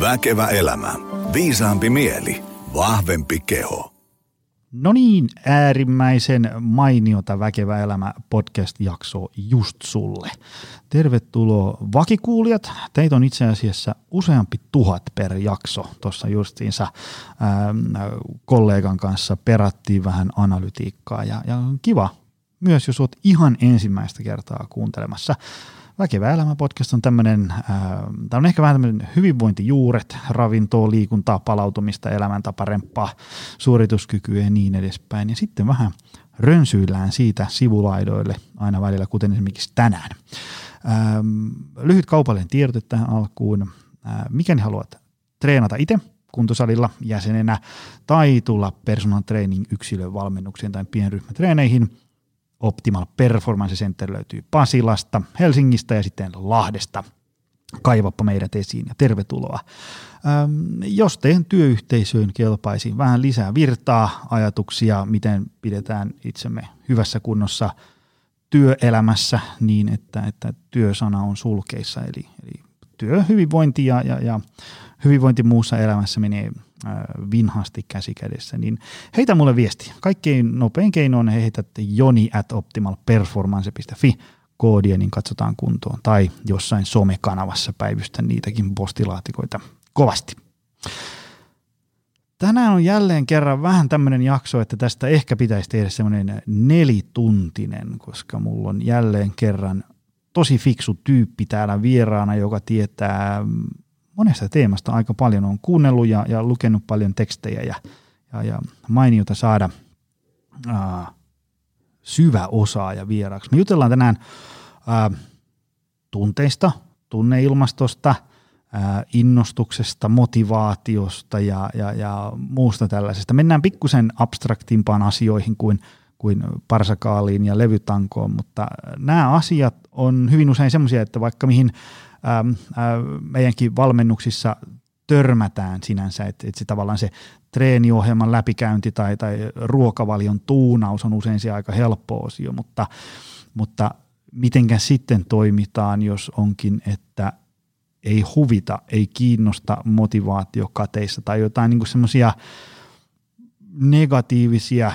Väkevä elämä. Viisaampi mieli. Vahvempi keho. No niin, äärimmäisen mainiota Väkevä elämä podcast-jakso just sulle. Tervetuloa vakikuulijat. Teitä on itse asiassa useampi tuhat per jakso. Tuossa justiinsa ää, kollegan kanssa perattiin vähän analytiikkaa ja, ja kiva myös, jos olet ihan ensimmäistä kertaa kuuntelemassa. Väkevä elämä podcast on tämmöinen, äh, tämä on ehkä vähän tämmöinen hyvinvointijuuret, ravintoa, liikuntaa, palautumista, elämäntaparempaa, suorituskykyä ja niin edespäin. Ja sitten vähän rönsyillään siitä sivulaidoille aina välillä, kuten esimerkiksi tänään. Ähm, lyhyt kaupallinen tiedote tähän alkuun. Äh, mikäli haluat treenata itse kuntosalilla jäsenenä tai tulla personal training yksilön valmennuksiin tai pienryhmätreeneihin – Optimal Performance Center löytyy Pasilasta, Helsingistä ja sitten Lahdesta. Kaivappa meidät esiin ja tervetuloa. Ähm, jos teidän työyhteisöön kelpaisi vähän lisää virtaa, ajatuksia, miten pidetään itsemme hyvässä kunnossa työelämässä niin, että, että työsana on sulkeissa, eli, eli työhyvinvointi ja, ja, ja hyvinvointi muussa elämässä menee vinhasti käsi kädessä, niin heitä mulle viesti. Kaikkein nopein keino on heitätte joni at optimalperformance.fi koodia, niin katsotaan kuntoon. Tai jossain somekanavassa päivystä niitäkin postilaatikoita kovasti. Tänään on jälleen kerran vähän tämmöinen jakso, että tästä ehkä pitäisi tehdä semmoinen nelituntinen, koska mulla on jälleen kerran tosi fiksu tyyppi täällä vieraana, joka tietää monesta teemasta aika paljon on kuunnellut ja, ja lukenut paljon tekstejä ja, ja, ja mainiota saada ää, syvä osaaja vieraaksi. Me jutellaan tänään ää, tunteista, tunneilmastosta, ää, innostuksesta, motivaatiosta ja, ja, ja muusta tällaisesta. Mennään pikkusen abstraktimpaan asioihin kuin, kuin parsakaaliin ja levytankoon, mutta nämä asiat on hyvin usein semmoisia, että vaikka mihin ähm, äh, meidänkin valmennuksissa törmätään sinänsä, että, että se tavallaan se treeniohjelman läpikäynti tai, tai ruokavalion tuunaus on usein se aika helppo osio, mutta, mutta mitenkä sitten toimitaan, jos onkin, että ei huvita, ei kiinnosta motivaatio kateissa tai jotain niin semmoisia negatiivisia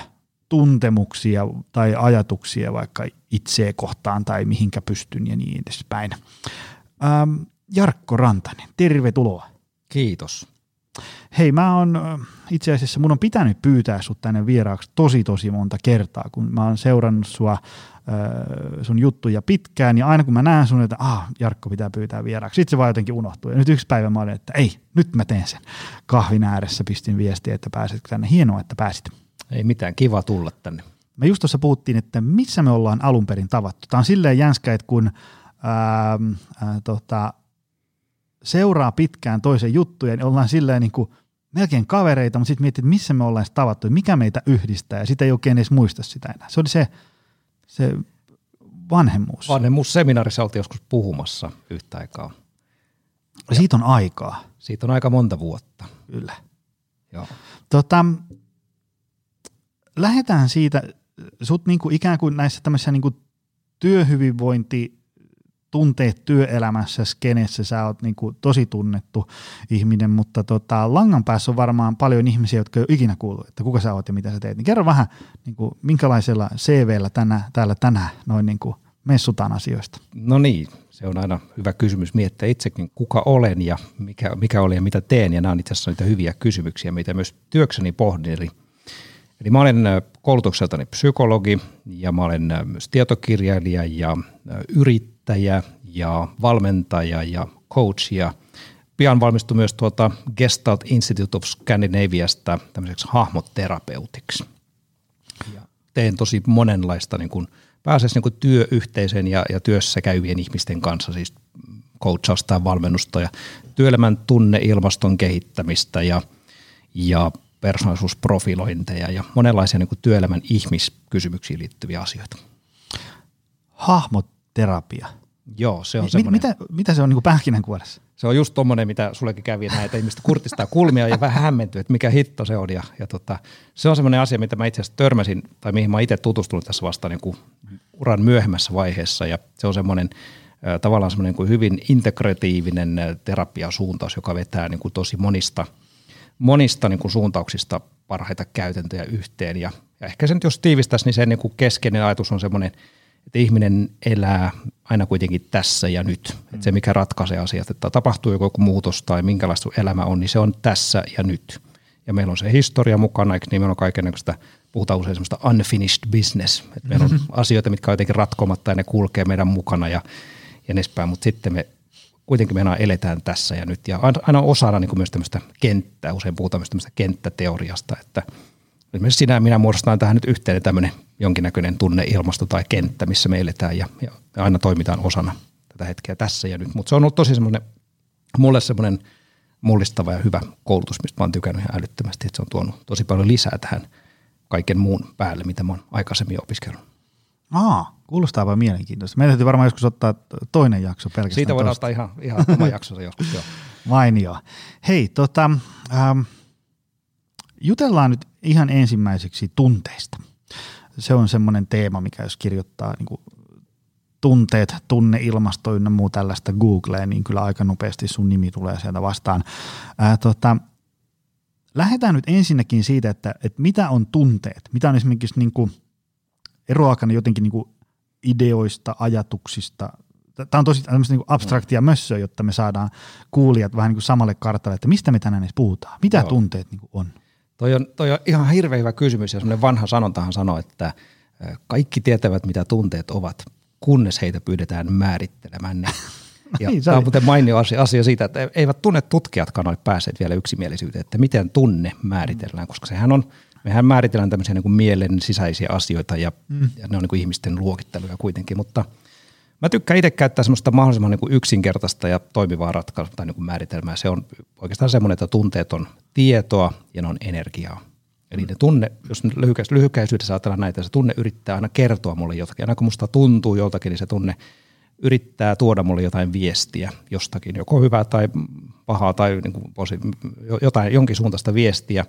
tuntemuksia tai ajatuksia vaikka itseä kohtaan tai mihinkä pystyn ja niin edespäin. Ähm, Jarkko Rantanen, tervetuloa. Kiitos. Hei, mä oon itse asiassa, mun on pitänyt pyytää sut tänne vieraaksi tosi tosi monta kertaa, kun mä oon seurannut sua sun juttuja pitkään, ja aina kun mä näen sun, että ah, Jarkko pitää pyytää vieraaksi, sitten se vaan jotenkin unohtuu. Ja nyt yksi päivä mä olin, että ei, nyt mä teen sen. Kahvin ääressä pistin viestiä, että pääset tänne. Hienoa, että pääsit. Ei mitään, kiva tulla tänne. Me just tuossa puhuttiin, että missä me ollaan alun perin tavattu. Tämä on silleen jänskä, että kun ää, ää, tota, seuraa pitkään toisen juttuja, niin ollaan silleen niin kuin melkein kavereita, mutta sitten miettii, että missä me ollaan tavattu, mikä meitä yhdistää, ja sitä ei oikein edes muista sitä enää. Se oli se, se vanhemmuus. Vanhemmuusseminaarissa oltiin joskus puhumassa yhtä aikaa. Ja siitä on aikaa. Siitä on aika monta vuotta. Kyllä. Joo. Tota, lähdetään siitä, sut niinku ikään kuin näissä tämmöisissä niinku työhyvinvointi tunteet työelämässä, skenessä, sä oot niinku tosi tunnettu ihminen, mutta tota, langan päässä on varmaan paljon ihmisiä, jotka ei ole ikinä kuullut, että kuka sä oot ja mitä sä teet. Niin kerro vähän, niinku, minkälaisella CVllä tänä, täällä tänään noin niinku messutaan asioista. No niin, se on aina hyvä kysymys miettiä itsekin, kuka olen ja mikä, mikä olen ja mitä teen. Ja nämä on itse asiassa niitä hyviä kysymyksiä, mitä myös työkseni pohdin. Eli, eli mä olen koulutukseltani psykologi ja mä olen myös tietokirjailija ja yrittäjä yrittäjä ja valmentaja ja coach ja pian valmistui myös tuota Gestalt Institute of Scandinaviasta tämmöiseksi hahmoterapeutiksi. Ja teen tosi monenlaista niin kuin, pääsee niin kuin työyhteisön ja, ja työssä käyvien ihmisten kanssa, siis coachausta ja valmennusta ja työelämän tunneilmaston kehittämistä ja, ja persoonallisuusprofilointeja ja monenlaisia niin kuin työelämän ihmiskysymyksiin liittyviä asioita. Hahmot terapia. Joo, se on Mi- semmoinen. Mitä, mitä se on niin pähkinänkuoressa? Se on just tommonen, mitä sullekin kävi, näin, että ihmiset kurtistaa kulmia ja vähän hämmentyy, että mikä hitto se on. Ja, ja tota, se on semmoinen asia, mitä mä itse asiassa törmäsin, tai mihin mä itse tutustunut tässä vasta niin kuin uran myöhemmässä vaiheessa. Ja se on semmoinen tavallaan semmoinen kuin hyvin integratiivinen terapiasuuntaus, joka vetää niin kuin tosi monista, monista niin kuin suuntauksista parhaita käytäntöjä yhteen. Ja, ja ehkä se nyt jos tiivistäisi, niin se niin kuin keskeinen ajatus on semmoinen, että ihminen elää aina kuitenkin tässä ja nyt. Mm. Että se, mikä ratkaisee asiat, että tapahtuu joku muutos tai minkälaista elämä on, niin se on tässä ja nyt. Ja meillä on se historia mukana, eikö niin meillä on kaikenlaista, puhutaan usein semmoista unfinished business. Että meillä on mm-hmm. asioita, mitkä on jotenkin ratkomatta ja ne kulkee meidän mukana ja, ja edespäin, mutta sitten me kuitenkin me aina eletään tässä ja nyt. Ja aina osana niin kuin myös tämmöistä kenttää, usein puhutaan myös tämmöistä kenttäteoriasta, että esimerkiksi sinä ja minä muodostaan tähän nyt yhteen tämmöinen jonkinnäköinen tunneilmasto tai kenttä, missä me eletään ja, ja aina toimitaan osana tätä hetkeä tässä ja nyt. Mutta se on ollut tosi semmoinen, mulle semmoinen mullistava ja hyvä koulutus, mistä mä oon tykännyt ihan älyttömästi, että se on tuonut tosi paljon lisää tähän kaiken muun päälle, mitä mä oon aikaisemmin opiskellut. Aa, kuulostaa vain mielenkiintoista. Meidän täytyy varmaan joskus ottaa toinen jakso pelkästään Siitä voidaan ottaa ihan, ihan oma jakso joskus, joo. Mainio. Hei, tota, ähm, jutellaan nyt ihan ensimmäiseksi tunteista. Se on semmoinen teema, mikä jos kirjoittaa niin kuin tunteet, tunneilmasto ynnä muu tällaista Googleen, niin kyllä aika nopeasti sun nimi tulee sieltä vastaan. Ää, tota, lähdetään nyt ensinnäkin siitä, että, että mitä on tunteet, mitä on esimerkiksi niin kuin, eroakaan jotenkin niin kuin ideoista, ajatuksista. Tämä on tosi niin kuin abstraktia mössöä, jotta me saadaan kuulijat vähän niin kuin samalle kartalle, että mistä me tänään edes puhutaan, mitä Joo. tunteet niin kuin on. Toi on, toi on ihan hirveän hyvä kysymys ja semmoinen vanha sanontahan sanoo, että kaikki tietävät, mitä tunteet ovat, kunnes heitä pyydetään määrittelemään ne. Ja niin, tämä on muuten mainio asia, asia siitä, että eivät tunne tutkijatkaan ole päässeet vielä yksimielisyyteen, että miten tunne määritellään, koska sehän on, mehän määritellään tämmöisiä niin kuin mielen sisäisiä asioita ja, mm. ja ne on niin kuin ihmisten luokitteluja kuitenkin, mutta mä tykkään itse käyttää semmoista mahdollisimman niin kuin yksinkertaista ja toimivaa ratkaisua tai niin kuin määritelmää. Se on oikeastaan semmoinen, että tunteet on tietoa ja ne on energiaa. Eli ne tunne, jos lyhykäisyydessä ajatellaan näitä, se tunne yrittää aina kertoa mulle jotakin. Aina kun musta tuntuu joltakin, niin se tunne yrittää tuoda mulle jotain viestiä jostakin, joko hyvää tai pahaa tai niin kuin jotain, jonkin suuntaista viestiä.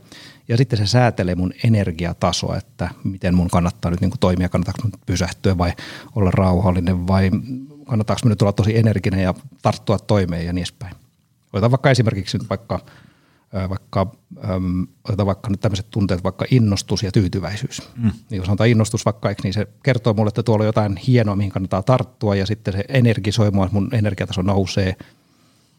Ja sitten se säätelee mun energiatasoa, että miten mun kannattaa nyt niin kuin toimia, kannattaako mun pysähtyä vai olla rauhallinen vai kannattaako mun nyt olla tosi energinen ja tarttua toimeen ja niin edespäin. Otetaan vaikka esimerkiksi nyt vaikka – vaikka, äm, otetaan vaikka nyt tämmöiset tunteet, vaikka innostus ja tyytyväisyys. Mm. Niin jos sanotaan innostus vaikka, niin se kertoo mulle, että tuolla on jotain hienoa, mihin kannattaa tarttua ja sitten se energisoi mua, mun energiataso nousee,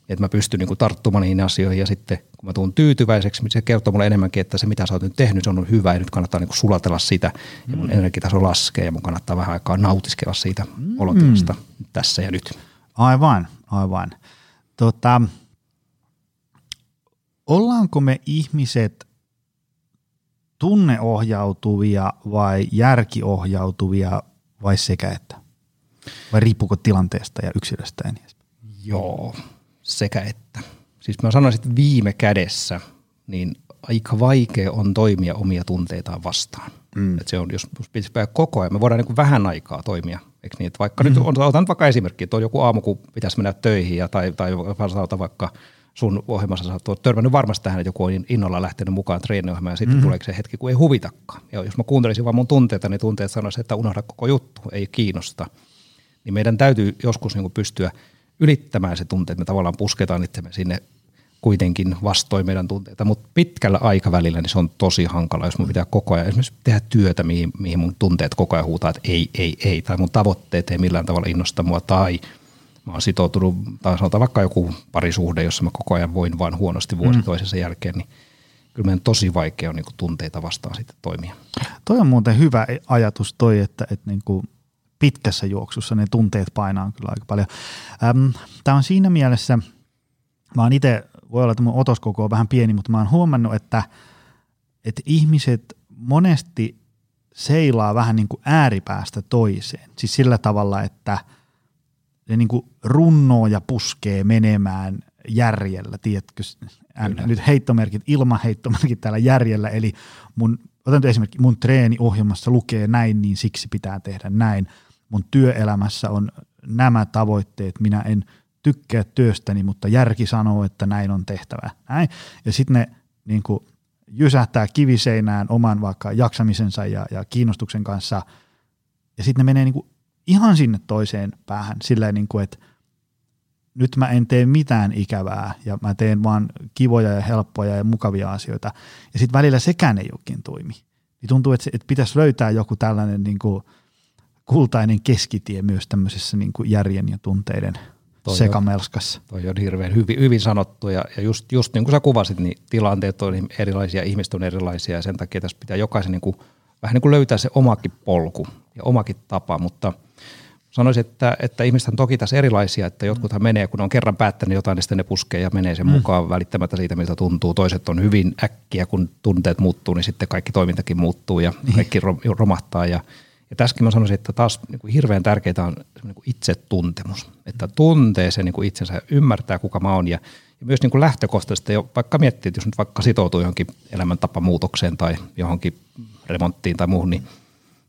että mä pystyn niin kuin tarttumaan niihin asioihin ja sitten kun mä tuun tyytyväiseksi, niin se kertoo mulle enemmänkin, että se mitä sä oot nyt tehnyt, se on ollut hyvä ja nyt kannattaa niin kuin sulatella sitä ja mun mm. energiataso laskee ja mun kannattaa vähän aikaa nautiskella siitä mm. olotilasta tässä ja nyt. Aivan, aivan. Tota, ollaanko me ihmiset tunneohjautuvia vai järkiohjautuvia vai sekä että? Vai riippuuko tilanteesta ja yksilöstä niin Joo, sekä että. Siis mä sanoisin, että viime kädessä niin aika vaikea on toimia omia tunteitaan vastaan. Mm. Et se on, jos pitäisi koko ajan, me voidaan niin vähän aikaa toimia. Eikö niin, että vaikka mm-hmm. nyt, otan vaikka esimerkki, että on joku aamu, kun pitäisi mennä töihin ja, tai, tai vaikka – sun ohjelmassa sä oot törmännyt varmasti tähän, että joku on innolla lähtenyt mukaan treeniohjelmaan ja sitten mm-hmm. tulee se hetki, kun ei huvitakaan. Ja jos mä kuuntelisin vaan mun tunteita, niin tunteet sanoisivat, että unohda koko juttu, ei kiinnosta. Niin meidän täytyy joskus niin pystyä ylittämään se tunte, että me tavallaan pusketaan itsemme sinne kuitenkin vastoin meidän tunteita, mutta pitkällä aikavälillä niin se on tosi hankala, jos mun pitää koko ajan esimerkiksi tehdä työtä, mihin, mihin mun tunteet koko ajan huutaa, että ei, ei, ei, tai mun tavoitteet ei millään tavalla innosta mua, tai – mä oon sitoutunut, tai sanotaan vaikka joku parisuhde, jossa mä koko ajan voin vaan huonosti vuosi mm. toisensa jälkeen, niin kyllä meidän tosi vaikea on niin tunteita vastaan sitten toimia. Toi on muuten hyvä ajatus toi, että, että niin kuin pitkässä juoksussa ne tunteet painaa kyllä aika paljon. Tämä on siinä mielessä, mä oon itse, voi olla, että mun otoskoko on vähän pieni, mutta mä oon huomannut, että, että ihmiset monesti seilaa vähän niin kuin ääripäästä toiseen. Siis sillä tavalla, että – ne niin kuin runnoo ja puskee menemään järjellä, tiedätkö, Kyllä. nyt heittomerkit, ilmaheittomerkit täällä järjellä, eli mun, otan esimerkki, mun treeniohjelmassa lukee näin, niin siksi pitää tehdä näin. Mun työelämässä on nämä tavoitteet, minä en tykkää työstäni, mutta järki sanoo, että näin on tehtävä. Näin. Ja sitten ne niin kuin, jysähtää kiviseinään oman vaikka jaksamisensa ja, ja kiinnostuksen kanssa, ja sitten ne menee niin kuin ihan sinne toiseen päähän silleen, niin kuin, että nyt mä en tee mitään ikävää ja mä teen vaan kivoja ja helppoja ja mukavia asioita. Ja sitten välillä sekään ei oikein toimi. Niin tuntuu, että, että pitäisi löytää joku tällainen niin kuin kultainen keskitie myös tämmöisessä niin kuin järjen ja tunteiden toi sekamelskassa. On, toi on hirveän hyvin, hyvin sanottu ja, ja just, just niin kuin sä kuvasit, niin tilanteet on erilaisia, ihmiset on erilaisia ja sen takia tässä pitää jokaisen niin kuin, vähän niin kuin löytää se omakin polku ja omakin tapa, mutta – sanoisin, että, että ihmiset on toki tässä erilaisia, että jotkuthan menee, kun on kerran päättänyt jotain, niin sitten ne puskee ja menee sen mm. mukaan välittämättä siitä, miltä tuntuu. Toiset on hyvin äkkiä, kun tunteet muuttuu, niin sitten kaikki toimintakin muuttuu ja niin. kaikki romahtaa. Ja, ja tässäkin mä sanoisin, että taas niin kuin hirveän tärkeää on niin kuin itsetuntemus, että tuntee sen niin kuin itsensä, ymmärtää kuka mä oon ja, ja myös niin kuin lähtökohtaisesti, jo, vaikka miettii, että jos nyt vaikka sitoutuu johonkin elämäntapamuutokseen tai johonkin remonttiin tai muuhun, niin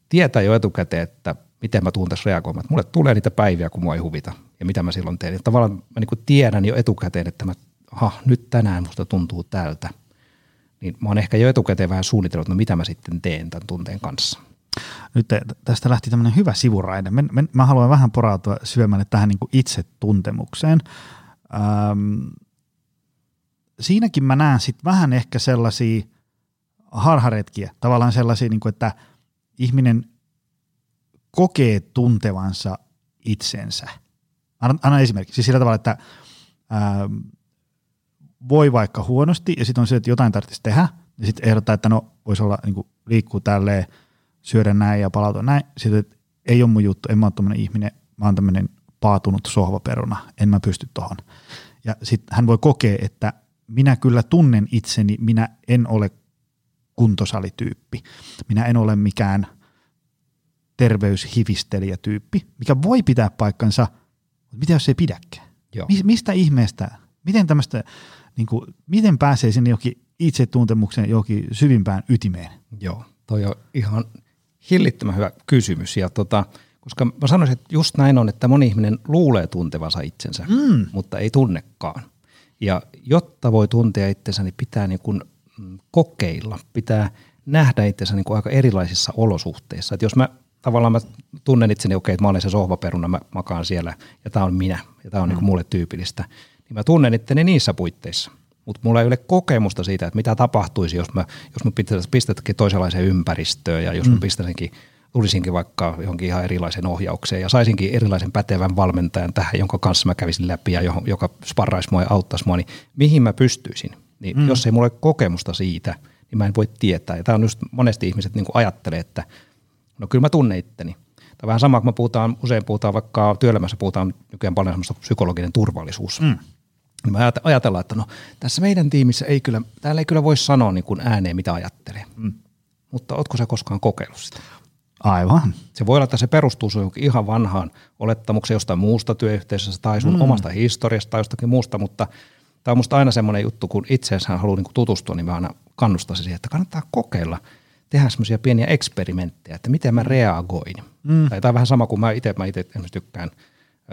tietää jo etukäteen, että miten mä tuun tässä reagoimaan. Mulle tulee niitä päiviä, kun mua ei huvita ja mitä mä silloin teen. Ja tavallaan mä niin tiedän jo etukäteen, että mä, aha, nyt tänään musta tuntuu tältä. Niin mä oon ehkä jo etukäteen vähän suunnitellut, no mitä mä sitten teen tämän tunteen kanssa. Nyt tästä lähti tämmöinen hyvä sivuraide. Mä, mä haluan vähän porautua syömälle tähän niin kuin itsetuntemukseen. Ähm, siinäkin mä näen sitten vähän ehkä sellaisia harharetkiä, tavallaan sellaisia, niin kuin, että ihminen kokee tuntevansa itsensä. Anna, esimerkki. Siis sillä tavalla, että ää, voi vaikka huonosti ja sitten on se, että jotain tarvitsisi tehdä ja sitten ehdottaa, että no voisi olla niin liikkuu tälleen, syödä näin ja palautua näin. Sitten että ei ole mun juttu, en mä ole tämmöinen ihminen, mä oon tämmöinen paatunut sohvaperuna, en mä pysty tohon. Ja sitten hän voi kokea, että minä kyllä tunnen itseni, minä en ole kuntosalityyppi. Minä en ole mikään – terveyshivistelijätyyppi, mikä voi pitää paikkansa, mutta mitä jos se ei pidäkään? Joo. Mistä ihmeestä, miten tämmöistä, niin kuin, miten pääsee sinne jokin itsetuntemuksen johonkin syvimpään ytimeen? Joo, toi on ihan hillittömän hyvä kysymys ja tota, koska mä sanoisin, että just näin on, että moni ihminen luulee tuntevansa itsensä, mm. mutta ei tunnekaan. Ja jotta voi tuntea itsensä, niin pitää niin kuin kokeilla, pitää nähdä itsensä niin kuin aika erilaisissa olosuhteissa. Että jos mä tavallaan mä tunnen itseni, okei, että mä olen se sohvaperuna, mä makaan siellä ja tämä on minä ja tämä on niinku mm. niin mulle tyypillistä. Niin mä tunnen itteni niissä puitteissa. Mutta mulla ei ole kokemusta siitä, että mitä tapahtuisi, jos mä, jos mä pistätäkin toisenlaiseen ympäristöön ja jos mm. mä pistäisinkin, tulisinkin vaikka johonkin ihan erilaisen ohjaukseen ja saisinkin erilaisen pätevän valmentajan tähän, jonka kanssa mä kävisin läpi ja joka sparraisi mua ja auttaisi mua, niin mihin mä pystyisin? Niin mm. jos ei mulla ole kokemusta siitä, niin mä en voi tietää. Ja tämä on just monesti ihmiset niin ajattelee, että – No kyllä mä tunnen itteni. Tämä vähän sama, kun me puhutaan, usein puhutaan vaikka työelämässä, puhutaan nykyään paljon semmoista psykologinen turvallisuus. Mm. Niin me ajatellaan, että no tässä meidän tiimissä ei kyllä, täällä ei kyllä voi sanoa niin kuin ääneen, mitä ajattelee. Mm. Mutta ootko sä koskaan kokeillut sitä? Aivan. Se voi olla, että se perustuu sun ihan vanhaan olettamukseen jostain muusta työyhteisössä tai sun mm. omasta historiasta tai jostakin muusta, mutta tämä on musta aina semmoinen juttu, kun itseensä haluaa niin tutustua, niin mä aina kannustaisin siihen, että kannattaa kokeilla – tehdä semmoisia pieniä eksperimenttejä, että miten mä reagoin. Mm. Tai tämä on vähän sama kuin mä itse, mä itse tykkään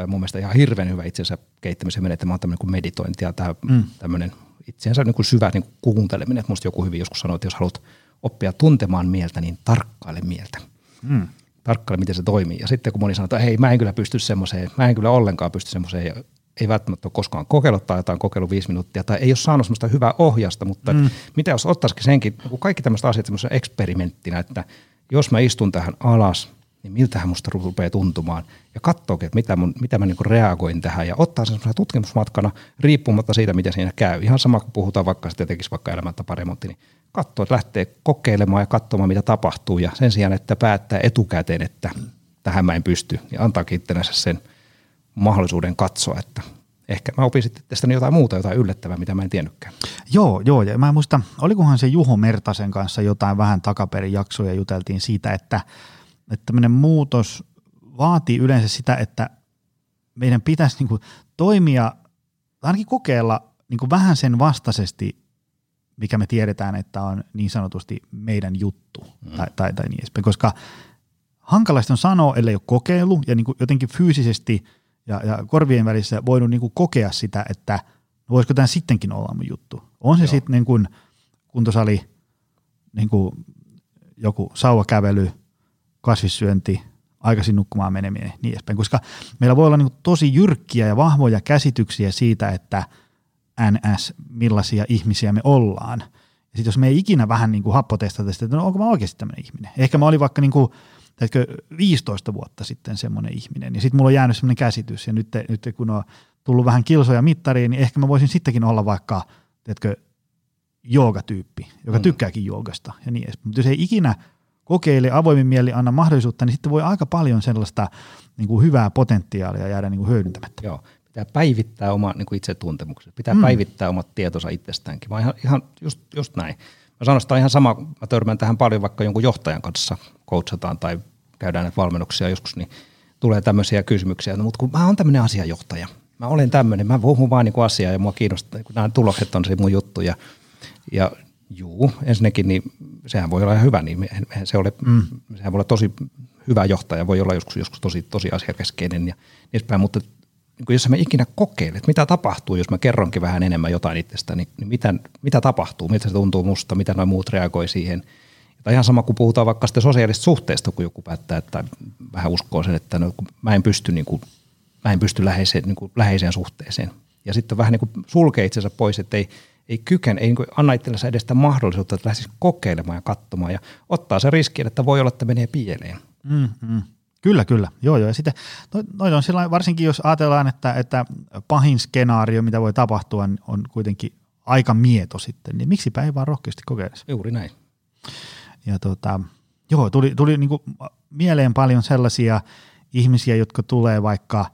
mun mielestä ihan hirveän hyvä itsensä kehittämisen menetelmä on tämmöinen kuin meditointi ja tämä, mm. tämmöinen itsensä niin kuin syvä niin kuin kuunteleminen. Että musta joku hyvin joskus sanoi, että jos haluat oppia tuntemaan mieltä, niin tarkkaile mieltä. Mm. Tarkkaile, miten se toimii. Ja sitten kun moni sanoo, että hei, mä en kyllä pysty semmoiseen, mä en kyllä ollenkaan pysty semmoiseen, ei välttämättä ole koskaan kokeillut tai jotain kokeilu viisi minuuttia tai ei ole saanut sellaista hyvää ohjasta, mutta mm. mitä jos ottaisikin senkin, kun kaikki tämmöiset asiat semmoisen eksperimenttinä, että jos mä istun tähän alas, niin miltähän musta rupeaa tuntumaan ja katsoakin, että mitä, mun, mitä mä niin reagoin tähän ja ottaa sen semmoisen tutkimusmatkana riippumatta siitä, mitä siinä käy. Ihan sama kuin puhutaan vaikka sitten tekisi vaikka elämäntaparemontti, niin katsoa, että lähtee kokeilemaan ja katsomaan, mitä tapahtuu ja sen sijaan, että päättää etukäteen, että tähän mä en pysty, niin antaa itsenänsä sen – mahdollisuuden katsoa, että ehkä mä opin sitten tästä jotain muuta, jotain yllättävää, mitä mä en tiennytkään. Joo, joo, ja mä muistan, olikohan se Juho Mertasen kanssa jotain vähän takaperin jaksoja juteltiin siitä, että, että tämmöinen muutos vaatii yleensä sitä, että meidän pitäisi niin kuin toimia, ainakin kokeilla niin kuin vähän sen vastaisesti, mikä me tiedetään, että on niin sanotusti meidän juttu mm. tai, tai, tai niin edespäin, koska hankalasti on sanoa, ellei ole kokeilu ja niin kuin jotenkin fyysisesti – ja, ja korvien välissä voinut niin kuin kokea sitä, että voisiko tämä sittenkin olla mun juttu. On se sitten niin kuin kuntosali, niin kuin joku sauvakävely, kasvissyönti, aikaisin nukkumaan meneminen niin edespäin, koska meillä voi olla niin tosi jyrkkiä ja vahvoja käsityksiä siitä, että NS, millaisia ihmisiä me ollaan. Ja sitten jos me ei ikinä vähän niin kuin happotestata sitä, että no onko mä oikeasti tämmöinen ihminen. Ehkä mä olin vaikka niin kuin, teetkö, 15 vuotta sitten semmoinen ihminen, ja sitten mulla on jäänyt semmoinen käsitys, ja nyt, nyt kun on tullut vähän kilsoja mittariin, niin ehkä mä voisin sittenkin olla vaikka, teetkö, joogatyyppi, joka mm. tykkääkin joogasta ja niin edespäin. Mutta jos ei ikinä kokeile avoimin mieli, anna mahdollisuutta, niin sitten voi aika paljon sellaista niin kuin hyvää potentiaalia jäädä niin kuin hyödyntämättä. Joo, pitää päivittää oma niin kuin itsetuntemukset, pitää mm. päivittää omat tietonsa itsestäänkin. Mä ihan, ihan just, just näin. Mä sanon sitä ihan sama, mä törmään tähän paljon vaikka jonkun johtajan kanssa, coachataan tai käydään näitä valmennuksia joskus, niin tulee tämmöisiä kysymyksiä, että mutta kun mä oon tämmöinen asiajohtaja, mä olen tämmöinen, mä puhun vaan niin asiaa ja mua kiinnostaa, kun nämä tulokset on se mun juttu ja, ja juu, ensinnäkin niin sehän voi olla ihan hyvä, niin se ole, mm. sehän voi olla tosi hyvä johtaja, voi olla joskus, joskus tosi, tosi asiakeskeinen ja niin edespäin, mutta niin jos mä ikinä kokeilen, että mitä tapahtuu, jos mä kerronkin vähän enemmän jotain itsestä, niin, niin mitä, mitä tapahtuu, mitä se tuntuu musta, mitä noin muut reagoi siihen. Tai ihan sama, kun puhutaan vaikka sitä sosiaalista suhteesta, kun joku päättää, että vähän uskoo sen, että no, mä en pysty, niin kuin, mä en pysty läheiseen, niin kuin, läheiseen suhteeseen. Ja sitten vähän niin kuin sulkee itsensä pois, että ei, ei kykene, ei niin anna itsellensä edes sitä mahdollisuutta, että lähtisi kokeilemaan ja katsomaan ja ottaa se riski, että voi olla, että menee pieleen. Mm-hmm. Kyllä, kyllä. Joo, joo. Ja sitten, noin on sellainen, varsinkin jos ajatellaan, että, että pahin skenaario, mitä voi tapahtua, on kuitenkin aika mieto sitten, niin miksipä ei vaan rohkeasti kokeilisi. Juuri näin. Ja tota, joo, tuli, tuli niin mieleen paljon sellaisia ihmisiä, jotka tulee vaikka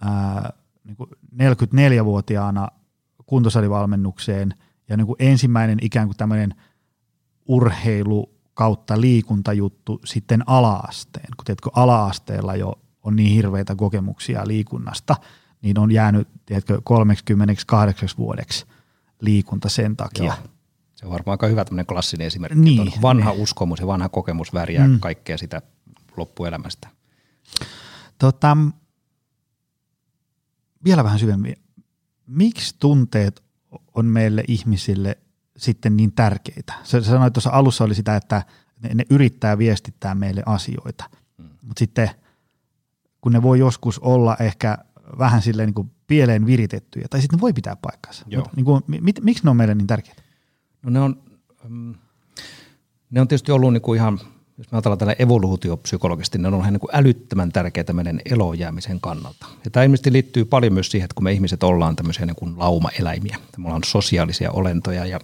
ää, niin 44-vuotiaana kuntosalivalmennukseen ja niin kuin ensimmäinen ikään kuin tämmöinen urheilu kautta liikuntajuttu sitten alaasteen. Kun tiedätkö, ala-asteella jo on niin hirveitä kokemuksia liikunnasta, niin on jäänyt tiedätkö, 38 vuodeksi liikunta sen takia. Joo. Se on varmaan aika hyvä tämmöinen klassinen esimerkki. Niin, vanha uskomus ja vanha kokemus värjää mm. kaikkea sitä loppuelämästä. Tota, vielä vähän syvemmin miksi tunteet on meille ihmisille sitten niin tärkeitä? Sä sanoit tuossa alussa oli sitä, että ne, ne yrittää viestittää meille asioita, mm. mutta sitten kun ne voi joskus olla ehkä vähän silleen niin kuin pieleen viritettyjä, tai sitten ne voi pitää paikkansa. Mut, niin kuin, mit, miksi ne on meille niin tärkeitä? No ne on, mm, ne on tietysti ollut niin kuin ihan jos me ajatellaan tällä evoluutiopsykologisesti, ne on ihan niin kuin älyttömän tärkeitä meidän elojäämisen kannalta. Ja tämä ilmeisesti liittyy paljon myös siihen, että kun me ihmiset ollaan tämmöisiä niin kuin laumaeläimiä, me ollaan sosiaalisia olentoja ja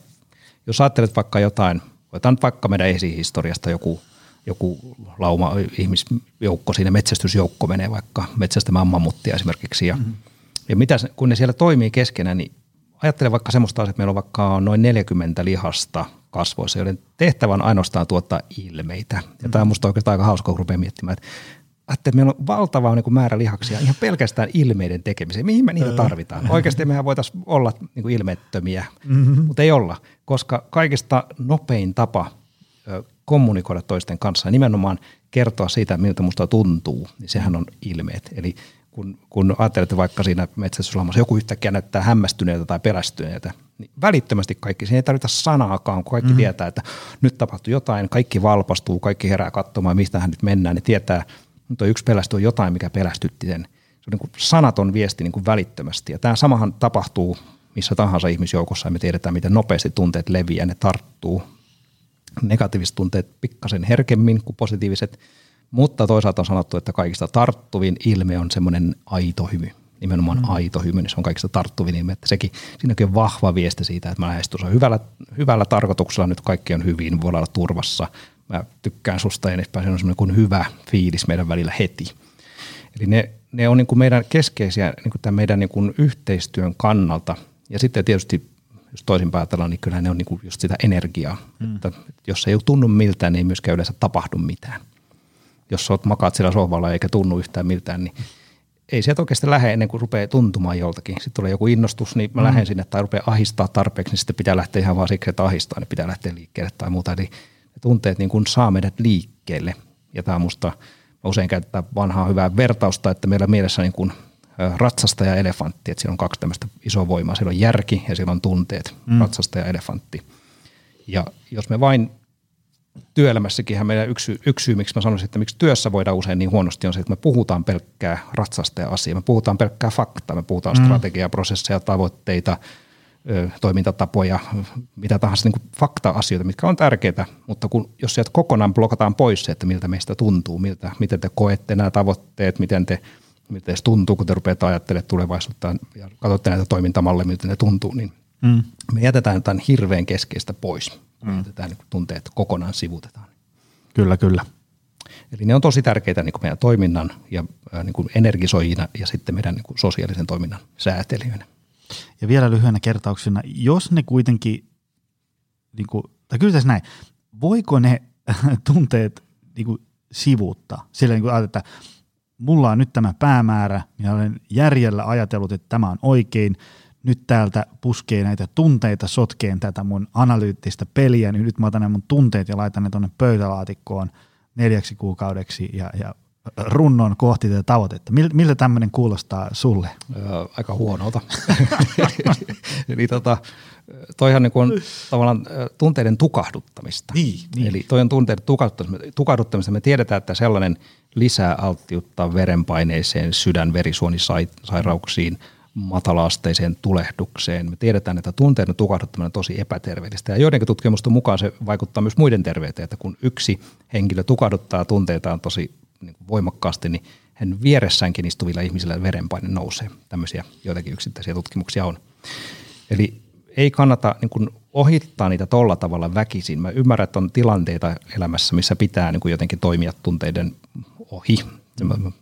jos ajattelet vaikka jotain, otetaan vaikka meidän esihistoriasta joku, joku lauma ihmisjoukko, siinä metsästysjoukko menee vaikka metsästämään mammuttia esimerkiksi ja, mm-hmm. ja mitä, kun ne siellä toimii keskenään, niin ajattele vaikka semmoista asiaa, että meillä on vaikka noin 40 lihasta kasvoissa, joiden tehtävä on ainoastaan tuottaa ilmeitä. Ja mm. tämä on musta oikeastaan aika hauska, kun rupeaa miettimään, että että meillä on valtava niin kuin määrä lihaksia ihan pelkästään ilmeiden tekemiseen. Mihin me niitä tarvitaan? Oikeasti mehän voitaisiin olla niin kuin ilmeettömiä, mm-hmm. mutta ei olla, koska kaikista nopein tapa kommunikoida toisten kanssa ja nimenomaan kertoa siitä, miltä musta tuntuu, niin sehän on ilmeet. Eli kun, kun ajattelette vaikka siinä metsästyslaumassa, joku yhtäkkiä näyttää hämmästyneeltä tai pelästyneeltä, niin välittömästi kaikki, siinä ei tarvita sanaakaan, kun kaikki mm-hmm. tietää, että nyt tapahtuu jotain, kaikki valpastuu, kaikki herää katsomaan, mistä hän nyt mennään, niin tietää, mutta yksi pelästyy jotain, mikä pelästytti sen. Se on niin kuin sanaton viesti niin kuin välittömästi. Ja tämä samahan tapahtuu missä tahansa ihmisjoukossa, ja me tiedetään, miten nopeasti tunteet leviää, ne tarttuu. Negatiiviset tunteet pikkasen herkemmin kuin positiiviset, mutta toisaalta on sanottu, että kaikista tarttuvin ilme on semmoinen aito hymy nimenomaan mm. aito hymy, niin se on kaikista tarttuvin ilme. Että sekin, siinäkin on vahva viesti siitä, että mä lähestyn hyvällä, hyvällä tarkoituksella, nyt kaikki on hyvin, voi olla turvassa, mä tykkään susta ja edespäin, se on semmoinen kuin hyvä fiilis meidän välillä heti. Eli ne, ne on niin kuin meidän keskeisiä niin kuin tämän meidän niin kuin yhteistyön kannalta. Ja sitten tietysti, jos toisin päätellään, niin kyllä ne on niin kuin just sitä energiaa. Mm. Että jos ei tunnu miltään, niin ei myöskään yleensä tapahdu mitään. Jos olet makaat siellä sohvalla eikä tunnu yhtään miltään, niin ei sieltä oikeasti lähde ennen kuin rupeaa tuntumaan joltakin. Sitten tulee joku innostus, niin mä mm. lähden sinne tai rupeaa ahistaa tarpeeksi, niin sitten pitää lähteä ihan vaan siksi, että ahistaa, niin pitää lähteä liikkeelle tai muuta. Eli ne tunteet niin kuin saa meidät liikkeelle. Ja tämä on musta, mä usein käytetään vanhaa hyvää vertausta, että meillä mielessä niin kuin ratsasta ja elefantti, että siellä on kaksi tämmöistä isoa voimaa. Siellä on järki ja siellä on tunteet, mm. ratsasta ja elefantti. Ja jos me vain työelämässäkin meidän yksi, yksi syy, miksi mä sanoisin, että miksi työssä voidaan usein niin huonosti, on se, että me puhutaan pelkkää ratsasta ja asiaa. Me puhutaan pelkkää faktaa, me puhutaan mm. strategiaa, prosesseja, tavoitteita, toimintatapoja, mitä tahansa niin fakta-asioita, mitkä on tärkeitä, mutta kun, jos sieltä kokonaan blokataan pois se, että miltä meistä tuntuu, miltä, miten te koette nämä tavoitteet, miten te miten se tuntuu, kun te rupeatte ajattelemaan tulevaisuutta ja katsotte näitä toimintamalleja, miltä ne tuntuu, niin mm. me jätetään jotain hirveän keskeistä pois. Me mm. jätetään niin tunteet kokonaan sivutetaan. Kyllä, kyllä. Eli ne on tosi tärkeitä niin kuin meidän toiminnan ja niin kuin energisoijina ja sitten meidän niin kuin sosiaalisen toiminnan säätelijöinä. Ja vielä lyhyenä kertauksena, jos ne kuitenkin, niin kuin, tai kyllä tässä näin, voiko ne tunteet niin kuin sivuuttaa? Sillä niin kuin, että mulla on nyt tämä päämäärä, minä olen järjellä ajatellut, että tämä on oikein, nyt täältä puskee näitä tunteita sotkeen tätä mun analyyttistä peliä, niin nyt mä otan mun tunteet ja laitan ne tuonne pöytälaatikkoon neljäksi kuukaudeksi ja, ja runnon kohti tätä tavoitetta. Miltä tämmöinen kuulostaa sulle? Öö, aika huonolta. Eli tota, toihan niin kuin tavallaan tunteiden tukahduttamista. Niin, niin. Eli toi on tunteiden tukahduttamista. tukahduttamista. Me tiedetään, että sellainen lisää alttiutta verenpaineeseen, sydän-verisuonisairauksiin, matalaasteiseen tulehdukseen. Me tiedetään, että tunteiden tukahduttaminen on tosi epäterveellistä. Ja joidenkin tutkimusten mukaan se vaikuttaa myös muiden terveyteen, että kun yksi henkilö tukahduttaa tunteitaan tosi niin voimakkaasti, niin hän vieressäänkin istuvilla ihmisillä verenpaine nousee. Tämmöisiä joitakin yksittäisiä tutkimuksia on. Eli ei kannata niin kuin ohittaa niitä tolla tavalla väkisin. Mä ymmärrän, että on tilanteita elämässä, missä pitää niin kuin jotenkin toimia tunteiden ohi.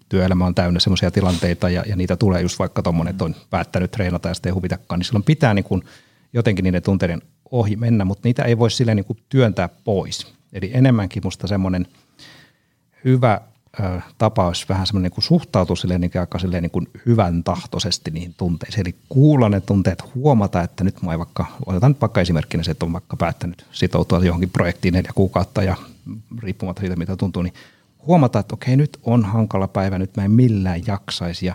Työelämä on täynnä sellaisia tilanteita ja, ja niitä tulee just vaikka tuommoinen, että on päättänyt treenata ja sitten ei huvitakaan, niin silloin pitää niin kuin jotenkin niiden tunteiden ohi mennä, mutta niitä ei voi silleen niin kuin työntää pois. Eli enemmänkin musta semmoinen hyvä tapa olisi vähän semmoinen niin suhtautua silleen niin aika silleen niin kuin hyvän tahtoisesti niihin tunteisiin. Eli kuulla ne tunteet, huomata, että nyt mä vaikka, otetaan nyt vaikka esimerkkinä se, että on vaikka päättänyt sitoutua johonkin projektiin neljä kuukautta ja riippumatta siitä, mitä tuntuu, niin huomata, että okei, nyt on hankala päivä, nyt mä en millään jaksaisi ja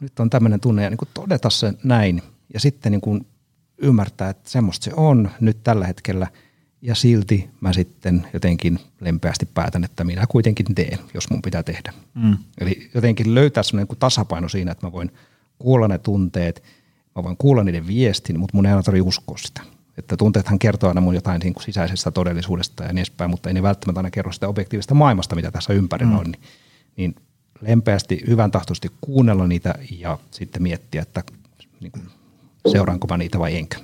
nyt on tämmöinen tunne ja niin kuin todeta se näin ja sitten niin kuin ymmärtää, että semmoista se on nyt tällä hetkellä – ja silti mä sitten jotenkin lempeästi päätän, että minä kuitenkin teen, jos mun pitää tehdä. Mm. Eli jotenkin löytää sellainen tasapaino siinä, että mä voin kuulla ne tunteet, mä voin kuulla niiden viestin, mutta mun ei aina tarvitse uskoa sitä. Että tunteethan kertoo aina mun jotain niin kuin sisäisestä todellisuudesta ja niin edespäin, mutta ei ne välttämättä aina kerro sitä objektiivista maailmasta, mitä tässä ympärillä mm. on. Niin, niin lempeästi, hyvän tahtoisesti kuunnella niitä ja sitten miettiä, että niin kuin, seuraanko mä niitä vai enkä.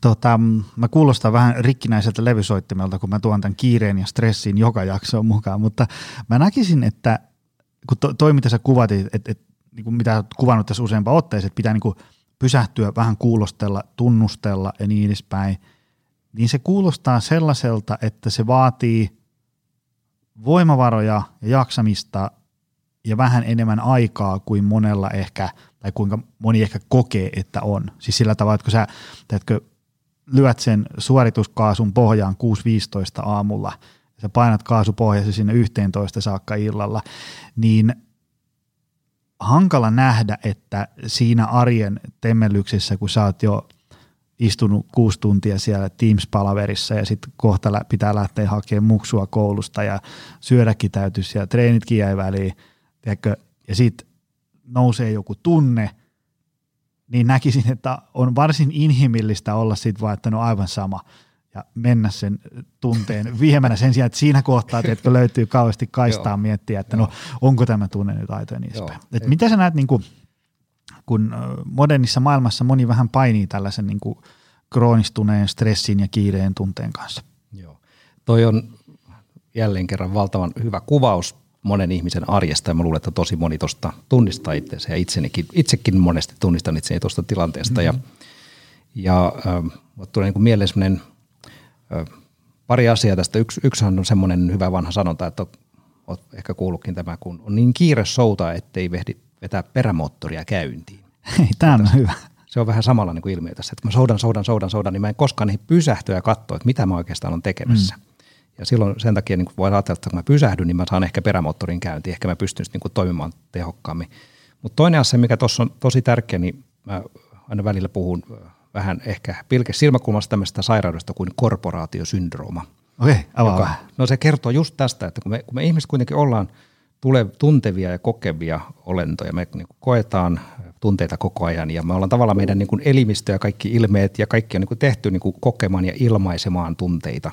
Tota, mä kuulostan vähän rikkinäiseltä levysoittimelta, kun mä tuon tämän kiireen ja stressin joka jaksoon mukaan, mutta mä näkisin, että kun to, toi mitä sä kuvatit, että et, niin mitä oot kuvannut tässä useampaan otteeseen, että pitää niin kuin pysähtyä, vähän kuulostella, tunnustella ja niin edespäin, niin se kuulostaa sellaiselta, että se vaatii voimavaroja ja jaksamista ja vähän enemmän aikaa kuin monella ehkä – tai kuinka moni ehkä kokee, että on. Siis sillä tavalla, että kun sä teetkö, lyöt sen suorituskaasun pohjaan 6.15 aamulla, ja sä painat kaasupohjasi sinne 11 saakka illalla, niin hankala nähdä, että siinä arjen temmellyksessä, kun sä oot jo istunut kuusi tuntia siellä Teams-palaverissa ja sitten kohta pitää lähteä hakemaan muksua koulusta ja syödäkin täytyisi ja treenitkin jäi väliin, tiedätkö, ja sitten nousee joku tunne, niin näkisin, että on varsin inhimillistä olla sitten vaan, että no aivan sama ja mennä sen tunteen viemänä sen sijaan, että siinä kohtaa että löytyy kauheasti kaistaa miettiä, että no onko tämä tunne nyt aito ja niin edespäin. Et mitä sä näet, niin kuin, kun modernissa maailmassa moni vähän painii tällaisen niin kuin kroonistuneen stressin ja kiireen tunteen kanssa? Joo. Toi on jälleen kerran valtavan hyvä kuvaus monen ihmisen arjesta ja mä luulen, että tosi moni tuosta tunnistaa itseensä ja itsenikin, itsekin monesti tunnistan itseni tuosta tilanteesta mm-hmm. ja, ja äh, tulee niin mieleen semmoinen äh, pari asiaa tästä. Yksi, yksihän on semmoinen hyvä vanha sanonta, että olet ehkä kuullutkin tämä, kun on niin kiire soutaa, ettei vehdi vetää perämoottoria käyntiin. Hei, tämä on hyvä. Se on vähän samalla niin kuin ilmiö tässä, että kun mä soudan, soudan, soudan, soudan, niin mä en koskaan niihin pysähtyä ja katsoa, että mitä mä oikeastaan on tekemässä. Mm. Ja silloin sen takia niin voi ajatella, että kun mä pysähdyn, niin mä saan ehkä perämoottorin käyntiin, ehkä mä pystyn niin toimimaan tehokkaammin. Mutta toinen asia, mikä tuossa on tosi tärkeä, niin mä aina välillä puhun vähän ehkä pilke silmäkulmasta tämmöistä sairaudesta kuin korporaatiosyndrooma. Okei, avaa joka, no se kertoo just tästä, että kun me, kun me ihmiset kuitenkin ollaan tule, tuntevia ja kokevia olentoja, me niin kuin koetaan tunteita koko ajan ja me ollaan tavallaan meidän niin kuin elimistö ja kaikki ilmeet ja kaikki on niin kuin tehty niin kuin kokemaan ja ilmaisemaan tunteita.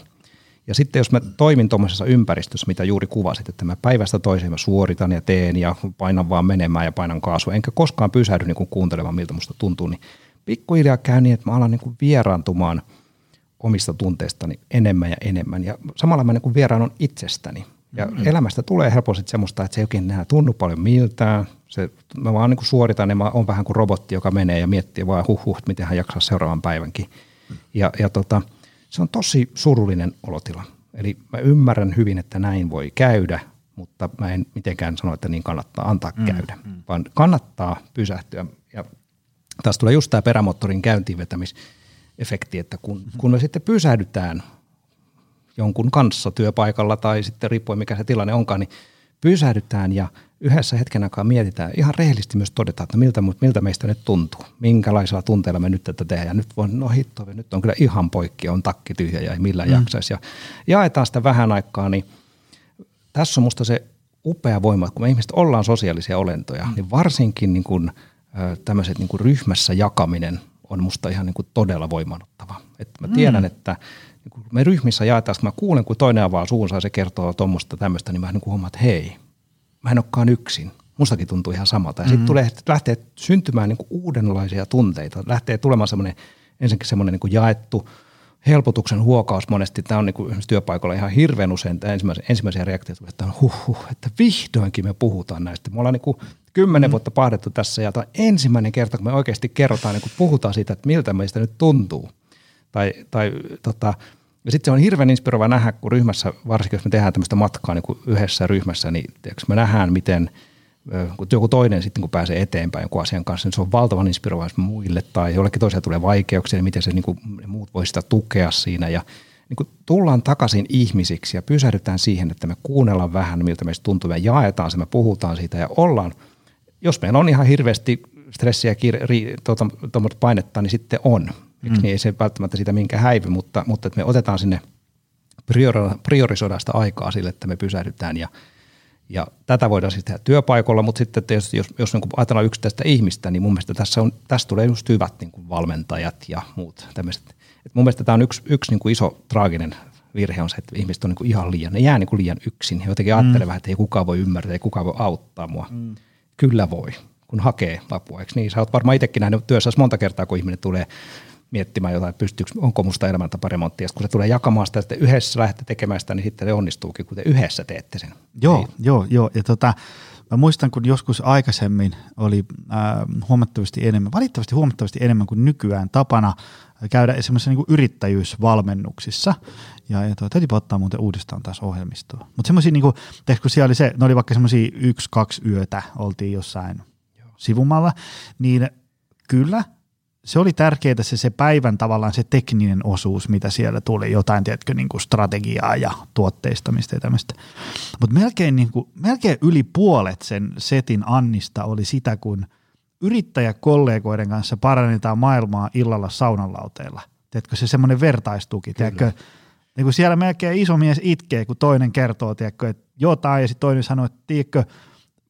Ja sitten jos mä toimin tuommoisessa ympäristössä, mitä juuri kuvasit, että mä päivästä toiseen mä suoritan ja teen ja painan vaan menemään ja painan kaasua, enkä koskaan pysähdy niin kuin kuuntelemaan, miltä musta tuntuu, niin pikkuhiljaa käy niin, että mä alan niin kuin vieraantumaan omista tunteistani enemmän ja enemmän. Ja samalla mä niin kuin vieraanun itsestäni. Ja mm-hmm. elämästä tulee helposti semmoista, että se ei oikein enää tunnu paljon miltään. Se, mä vaan niin kuin suoritan ja mä oon vähän kuin robotti, joka menee ja miettii vaan huh huh, miten hän jaksaa seuraavan päivänkin. Ja, ja tota, se on tosi surullinen olotila. Eli mä ymmärrän hyvin, että näin voi käydä, mutta mä en mitenkään sano, että niin kannattaa antaa mm, käydä, mm. vaan kannattaa pysähtyä. Taas tulee just tämä perämoottorin käyntiin vetämisefekti, että kun, kun me sitten pysähdytään jonkun kanssa työpaikalla tai sitten riippuen mikä se tilanne onkaan, niin pysähdytään ja yhdessä hetken aikaa mietitään, ihan rehellisesti myös todetaan, että miltä, miltä meistä nyt tuntuu, minkälaisella tunteella me nyt tätä tehdään. Ja nyt voin, no hitto, nyt on kyllä ihan poikki, on takki tyhjä ja ei millään mm. jaksaisi. Ja jaetaan sitä vähän aikaa, niin tässä on musta se upea voima, että kun me ihmiset ollaan sosiaalisia olentoja, mm. niin varsinkin niin kuin, tämmöiset niin kuin ryhmässä jakaminen on musta ihan niin kuin todella voimannuttava. Että mä tiedän, mm. että niin me ryhmissä jaetaan, kun mä kuulen, kun toinen avaa suunsa ja se kertoo tuommoista tämmöistä, niin mä niin huomaan, että hei, mä en olekaan yksin. Mustakin tuntuu ihan samalta. Ja mm-hmm. sitten tulee, lähtee syntymään niin kuin uudenlaisia tunteita. Lähtee tulemaan semmoinen, ensinnäkin semmoinen niin jaettu helpotuksen huokaus monesti. Tämä on niin kuin työpaikalla ihan hirveän usein tämä ensimmäisiä, ensimmäisiä reaktioita, että on huh, huh, että vihdoinkin me puhutaan näistä. Me ollaan niin kuin kymmenen mm. vuotta pahdettu tässä ja tämä on ensimmäinen kerta, kun me oikeasti kerrotaan, niin kuin puhutaan siitä, että miltä meistä nyt tuntuu. Tai, tai tota, ja sitten se on hirveän inspiroiva nähdä, kun ryhmässä, varsinkin jos me tehdään tämmöistä matkaa niin kuin yhdessä ryhmässä, niin me nähdään, miten joku toinen sitten kun pääsee eteenpäin jonkun asian kanssa, niin se on valtavan inspiroiva muille tai jollekin toiselle tulee vaikeuksia, niin miten se niin kuin, muut voi sitä tukea siinä ja niin kuin tullaan takaisin ihmisiksi ja pysähdytään siihen, että me kuunnellaan vähän, miltä meistä tuntuu, me jaetaan se, me puhutaan siitä ja ollaan, jos meillä on ihan hirveästi stressiä ja tuota, painetta, niin sitten on. Mm. Niin ei se välttämättä siitä minkä häivy, mutta, mutta että me otetaan sinne priorisoidaan sitä aikaa sille, että me pysähdytään ja, ja tätä voidaan siis tehdä työpaikoilla, mutta sitten tietysti jos, jos niin ajatellaan yksittäistä ihmistä, niin mun mielestä tässä, on, tässä tulee just hyvät niin kuin valmentajat ja muut tämmöiset. Et mun mielestä tämä on yksi, yksi niin kuin iso traaginen virhe on se, että ihmiset on niin kuin ihan liian, ne jää niin kuin liian yksin. He jotenkin ajattelevat, mm. että ei kukaan voi ymmärtää, ei kukaan voi auttaa mua. Mm. Kyllä voi, kun hakee apua. Eikö niin? Sä oot varmaan itsekin nähnyt työssä monta kertaa, kun ihminen tulee miettimään jotain, pystyykö, onko musta elämäntaparemonttia. Kun se tulee jakamaan sitä, että yhdessä lähdette tekemään sitä, niin sitten se onnistuukin, kun te yhdessä teette sen. Joo, Ei. joo, joo. Ja tota, mä muistan, kun joskus aikaisemmin oli äh, huomattavasti enemmän, valitettavasti huomattavasti enemmän kuin nykyään tapana käydä esimerkiksi niin yrittäjyysvalmennuksissa. Ja, ja tuo, täytyy ottaa muuten uudestaan taas ohjelmistoa. Mutta semmoisia, niin kun siellä oli se, ne oli vaikka semmoisia yksi, kaksi yötä, oltiin jossain Joo. sivumalla, niin kyllä – se oli tärkeää se, se päivän tavallaan se tekninen osuus, mitä siellä tuli, jotain tiedätkö, niin kuin strategiaa ja tuotteistamista ja tämmöistä. Mutta melkein, niin kuin, melkein yli puolet sen setin Annista oli sitä, kun yrittäjäkollegoiden kanssa parannetaan maailmaa illalla saunanlauteilla. Tiedätkö, se semmoinen vertaistuki, tiedätkö, niin kuin siellä melkein iso mies itkee, kun toinen kertoo, tiedätkö, että jotain, ja sitten toinen sanoo, että tiedätkö,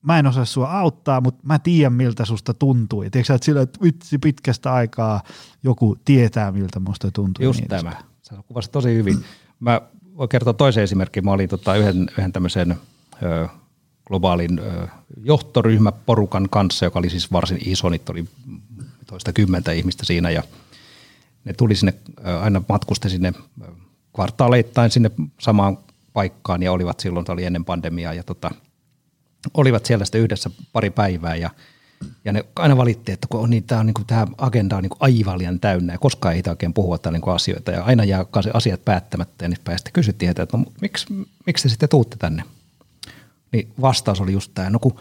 mä en osaa sua auttaa, mutta mä tiedän miltä susta tuntui. Tiedätkö että sillä, että vitsi pitkästä aikaa joku tietää miltä musta tuntuu. Just niin tämä. Sä kuvasit tosi hyvin. Mä voin kertoa toisen esimerkin. Mä olin tota yhden, yhden tämmöisen ö, globaalin ö, johtoryhmäporukan kanssa, joka oli siis varsin iso. Niitä oli toista kymmentä ihmistä siinä ja ne tuli sinne, ö, aina matkusti sinne kvartaaleittain sinne samaan paikkaan ja olivat silloin, se oli ennen pandemiaa ja tota – olivat siellä sitten yhdessä pari päivää ja, ja ne aina valitti, että kun on niin, tämä, niin kuin, tämä agenda on niin aivan liian täynnä ja koskaan ei oikein puhua täällä niin asioita ja aina jää asiat päättämättä ja niin sitten kysyttiin että no, miksi, miksi te sitten tuutte tänne? Niin vastaus oli just tämä, no kun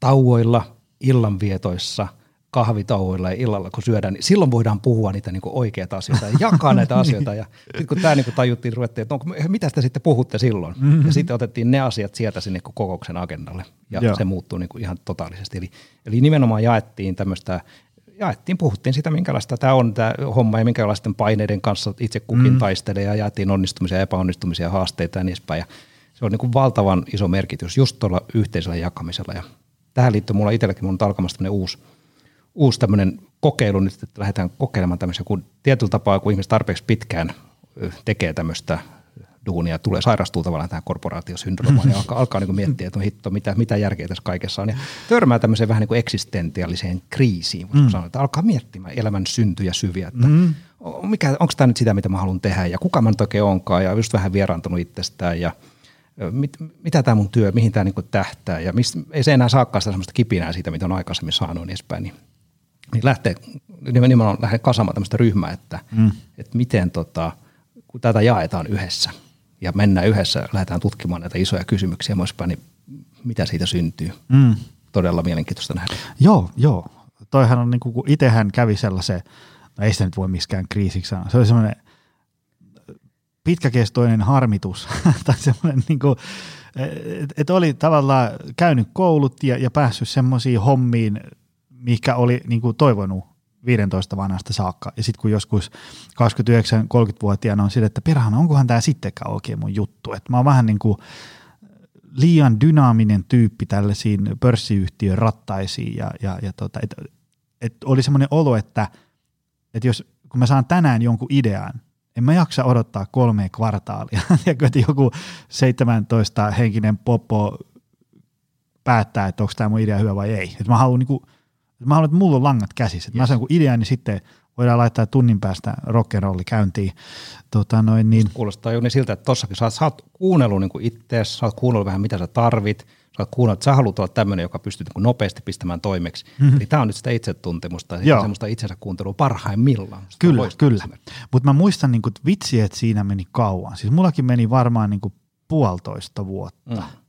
tauoilla, illanvietoissa – kahvitauoilla ja illalla, kun syödään, niin silloin voidaan puhua niitä niin oikeita asioita ja jakaa näitä asioita. Ja sitten kun tämä niin kuin tajuttiin, ruvettiin, että onko, mitä te sitten puhutte silloin? Mm-hmm. Ja sitten otettiin ne asiat sieltä sinne kokouksen agendalle ja Joo. se muuttui niin ihan totaalisesti. Eli, eli nimenomaan jaettiin tämmöistä jaettiin, puhuttiin sitä, minkälaista tämä on tämä homma ja minkälaisten paineiden kanssa itse kukin mm. taistelee ja jaettiin onnistumisia, epäonnistumisia, haasteita ja niin edespäin. Ja se on niin kuin valtavan iso merkitys just tuolla yhteisellä jakamisella. Ja tähän liittyy mulla itselläkin, mun on alkamassa uusi, uusi tämmöinen kokeilu nyt, että lähdetään kokeilemaan tämmöisiä, kun tietyllä tapaa, kun ihmiset tarpeeksi pitkään tekee tämmöistä duunia, tulee sairastuu tavallaan tähän korporaatiosyndroomaan ja alkaa, alkaa niin miettiä, että no hitto, mitä, mitä järkeä tässä kaikessa on. Ja törmää tämmöiseen vähän niin kuin eksistentiaaliseen kriisiin, mm. sanoa, että alkaa miettimään elämän syntyjä syviä, että mm. mikä, onko tämä nyt sitä, mitä mä haluan tehdä ja kuka mä nyt oikein onkaan ja just vähän vieraantunut itsestään ja mit, mitä tämä mun työ, mihin tämä niin tähtää ja mistä, ei se enää saakaan sitä semmoista kipinää siitä, mitä on aikaisemmin saanut niin edespäin. Niin, niin lähtee, nimenomaan lähde kasaamaan tämmöistä ryhmää, että, mm. että miten tota, kun tätä jaetaan yhdessä – ja mennään yhdessä, lähdetään tutkimaan näitä isoja kysymyksiä myöspäin, niin mitä siitä syntyy. Mm. Todella mielenkiintoista nähdä. Joo, joo. Toihan on, niin kuin, kun itsehän kävi sellaisen, no ei sitä nyt voi miskään kriisiksi sanoa, se oli semmoinen pitkäkestoinen harmitus, tai semmoinen niin kuin, että et oli tavallaan käynyt koulut ja, ja päässyt semmoisiin hommiin, mikä oli niin kuin toivonut 15 vanhasta saakka. Ja sitten kun joskus 29-30-vuotiaana on sille, että perhana, onkohan tämä sittenkään oikein mun juttu. Että mä oon vähän niin kuin liian dynaaminen tyyppi tällaisiin pörssiyhtiön rattaisiin. Ja, ja, ja tota, et, et oli semmoinen olo, että, että jos kun mä saan tänään jonkun idean, en mä jaksa odottaa kolme kvartaalia, että joku 17 henkinen poppo päättää, että onko tämä mun idea hyvä vai ei. Että mä haluan niin Mä haluan, että mulla on langat käsissä. Yes. Mä saan kun idean, niin sitten voidaan laittaa tunnin päästä rock'n'rolli käyntiin. Tota noin, niin. Kuulostaa jo niin siltä, että tossakin sä, sä oot kuunnellut niin itse, sä oot kuunnellut vähän mitä sä tarvit, sä oot kuunnellut, että sä haluat olla tämmöinen, joka pystyy niin nopeasti pistämään toimeksi. Mm-hmm. Eli tämä on nyt sitä itsetuntemusta ja semmoista itsensä kuuntelua parhaimmillaan. Sitä kyllä, kyllä. Mutta mä muistan niin kuin, vitsi, että siinä meni kauan. Siis mullakin meni varmaan niin kuin puolitoista vuotta. Mm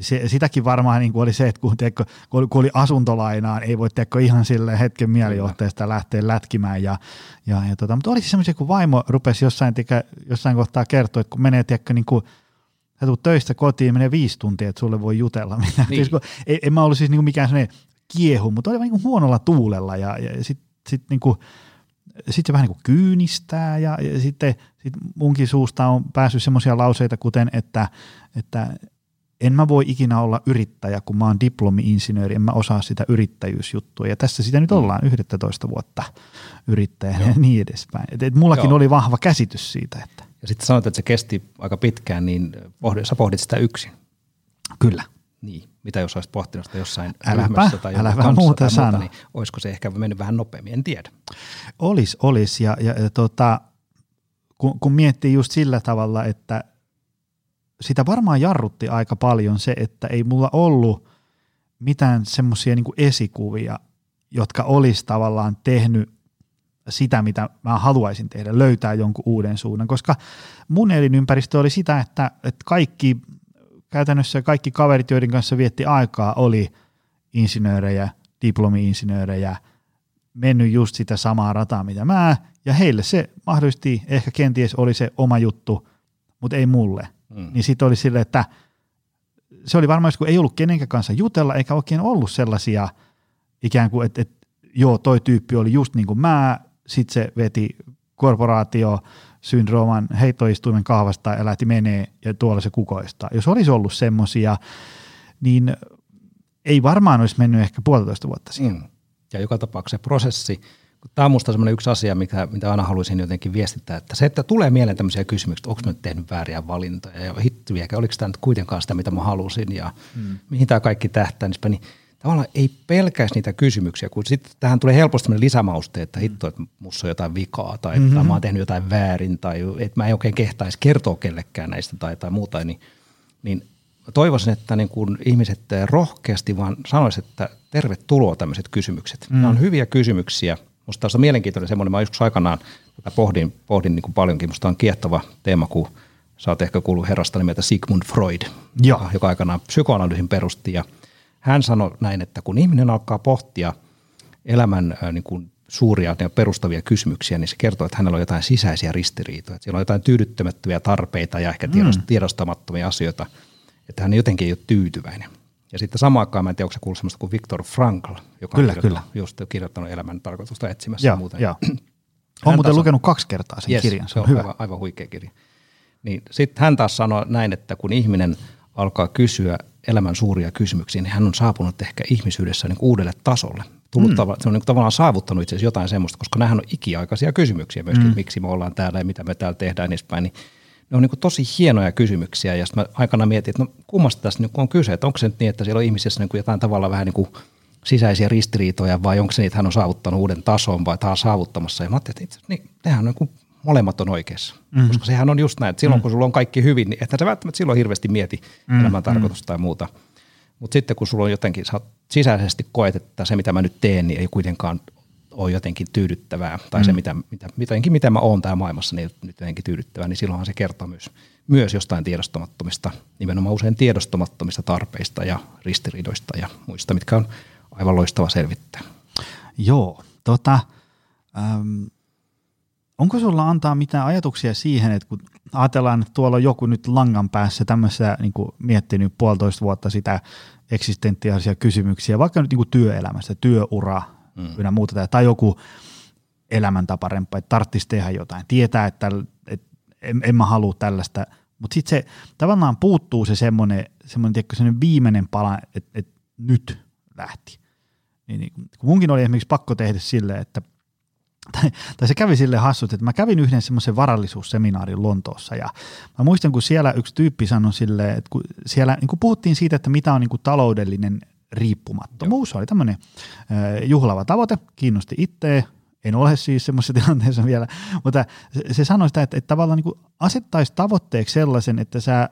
se, sitäkin varmaan niin kuin oli se, että kun, teekö, kun oli asuntolainaan, ei voi teekö ihan sille hetken mielijohteesta lähteä lätkimään. Ja, ja, ja tota, mutta oli semmoisia, kun vaimo rupesi jossain, tekä, jossain kohtaa kertoa, että kun menee teekö, niin kuin, sä tulet töistä kotiin menee viisi tuntia, että sulle voi jutella. Niin. siis, kun, ei, en mä ollut siis niin kuin mikään sellainen kiehu, mutta oli vaan niin kuin huonolla tuulella ja, ja sitten sit, niin kuin, sitten se vähän niin kuin kyynistää ja, ja sitten sit munkin suusta on päässyt semmoisia lauseita, kuten että, että en mä voi ikinä olla yrittäjä, kun mä oon diplomi-insinööri, en mä osaa sitä yrittäjyysjuttua. Ja tässä sitä nyt mm. ollaan 11 vuotta yrittäjänä ja niin edespäin. Et, et mullakin Joo. oli vahva käsitys siitä. Että. Ja sitten sanoit, että se kesti aika pitkään, niin pohdi, sä pohdit sitä yksin. Kyllä. Niin, mitä jos olisit pohtinut sitä jossain äläpä, ryhmässä tai älä vähän muuta tai muuta, niin olisiko se ehkä mennyt vähän nopeammin, en tiedä. Olis, olis. Ja, ja, ja tota, kun, kun miettii just sillä tavalla, että sitä varmaan jarrutti aika paljon se, että ei mulla ollut mitään semmoisia niin esikuvia, jotka olisi tavallaan tehnyt sitä, mitä mä haluaisin tehdä, löytää jonkun uuden suunnan, koska mun elinympäristö oli sitä, että, että kaikki, käytännössä kaikki kaverit, joiden kanssa vietti aikaa, oli insinöörejä, diplomi-insinöörejä, mennyt just sitä samaa rataa, mitä mä, ja heille se mahdollisesti ehkä kenties oli se oma juttu, mutta ei mulle. Mm. Niin sitten oli silleen, että se oli varmaan, kun ei ollut kenenkään kanssa jutella, eikä oikein ollut sellaisia ikään kuin, että, että joo, toi tyyppi oli just niin kuin mä, sitten se veti korporaatio syndrooman heittoistuimen kahvasta ja lähti menee ja tuolla se kukoistaa. Jos olisi ollut semmoisia, niin ei varmaan olisi mennyt ehkä puolitoista vuotta siihen. Mm. Ja joka tapauksessa se prosessi, Tämä on minusta yksi asia, mitä, mitä aina haluaisin jotenkin viestittää, että se, että tulee mieleen tämmöisiä kysymyksiä, että onko mä nyt tehnyt vääriä valintoja ja hittiviäkään, oliko tämä nyt kuitenkaan sitä, mitä mä halusin ja hmm. mihin tämä kaikki tähtää, niin, niin tavallaan ei pelkäisi niitä kysymyksiä, kun sitten tähän tulee helposti lisämauste, että hitto, että musta on jotain vikaa tai mm-hmm. että mä oon tehnyt jotain väärin tai että mä en oikein kehtaisi kertoa kellekään näistä tai, tai muuta, niin, niin toivoisin, että niin kun ihmiset rohkeasti vaan sanoisivat, että tervetuloa tämmöiset kysymykset. Mm. Nämä on hyviä kysymyksiä – Musta tässä on mielenkiintoinen semmoinen, mä joskus aikanaan tätä pohdin, pohdin niin kuin paljonkin, musta on kiehtova teema, kun sä oot ehkä kuullut herrasta nimeltä Sigmund Freud, Joo. joka aikanaan psykoanalyysin perusti ja hän sanoi näin, että kun ihminen alkaa pohtia elämän niin kuin suuria ja perustavia kysymyksiä, niin se kertoo, että hänellä on jotain sisäisiä ristiriitoja. Että siellä on jotain tyydyttämättömiä tarpeita ja ehkä mm. tiedostamattomia asioita, että hän jotenkin ei ole tyytyväinen. Ja sitten samaan aikaan, mä en tiedä, onko se kuullut semmoista kuin Viktor Frankl, joka Kyllä, on kirjoittanut, just kirjoittanut elämän tarkoitusta etsimässä Joo, muuta. joo. Olen muuten taas- lukenut kaksi kertaa sen Yes, kirjan, se se on, hyvä. Aivan, aivan huikea kirja. Niin sitten hän taas sanoi näin, että kun ihminen alkaa kysyä elämän suuria kysymyksiä, niin hän on saapunut ehkä ihmisyydessä niin kuin uudelle tasolle. Tullut mm. tava, se on niin kuin tavallaan saavuttanut itse asiassa jotain semmoista, koska nämähän on ikiaikaisia kysymyksiä myöskin, mm. miksi me ollaan täällä ja mitä me täällä tehdään ja niin edespäin. Niin ne on niin tosi hienoja kysymyksiä ja sitten mä aikana mietin, että no kummasta tässä niin on kyse, että onko se nyt niin, että siellä on ihmisissä niin kuin jotain tavalla vähän niin kuin sisäisiä ristiriitoja vai onko se niin, että hän on saavuttanut uuden tason vai taas saavuttamassa. Ja mä ajattelin, että niin, nehän on niin kuin molemmat on oikeassa. Mm-hmm. Koska sehän on just näin, että silloin kun sulla on kaikki hyvin, niin että sä välttämättä silloin hirveästi mieti mm-hmm. elämän tarkoitusta tai muuta. Mutta sitten kun sulla on jotenkin, sä sisäisesti koet, että se mitä mä nyt teen, niin ei kuitenkaan ole jotenkin tyydyttävää, tai mm. se mitä, mitä, jotenkin mitä mä oon täällä maailmassa, niin nyt jotenkin tyydyttävää, niin silloinhan se kertoo myös, myös jostain tiedostamattomista, nimenomaan usein tiedostamattomista tarpeista ja ristiriidoista ja muista, mitkä on aivan loistava selvittää. Joo, tota, äm, onko sulla antaa mitään ajatuksia siihen, että kun ajatellaan, että tuolla on joku nyt langan päässä tämmöisessä niin miettinyt puolitoista vuotta sitä eksistentiaalisia kysymyksiä, vaikka nyt niin työelämästä, työura mm. ynnä muuta, tai joku elämäntaparempaa, että tarvitsisi tehdä jotain, tietää, että, että en, en mä halua tällaista, mutta sitten se tavallaan puuttuu se semmoinen, semmoinen, tiedätkö, semmoinen viimeinen pala, että, että nyt lähti. Niin, niin, kun munkin oli esimerkiksi pakko tehdä silleen, että tai, tai se kävi sille hassut, että mä kävin yhden semmoisen varallisuusseminaarin Lontoossa ja mä muistan, kun siellä yksi tyyppi sanoi silleen, että kun siellä niin kun puhuttiin siitä, että mitä on niin taloudellinen riippumattomuus, se oli tämmöinen äh, juhlava tavoite, kiinnosti itseä, en ole siis semmoisessa tilanteessa vielä, mutta se, sanoi sitä, että, että tavallaan niin asettaisi tavoitteeksi sellaisen, että sä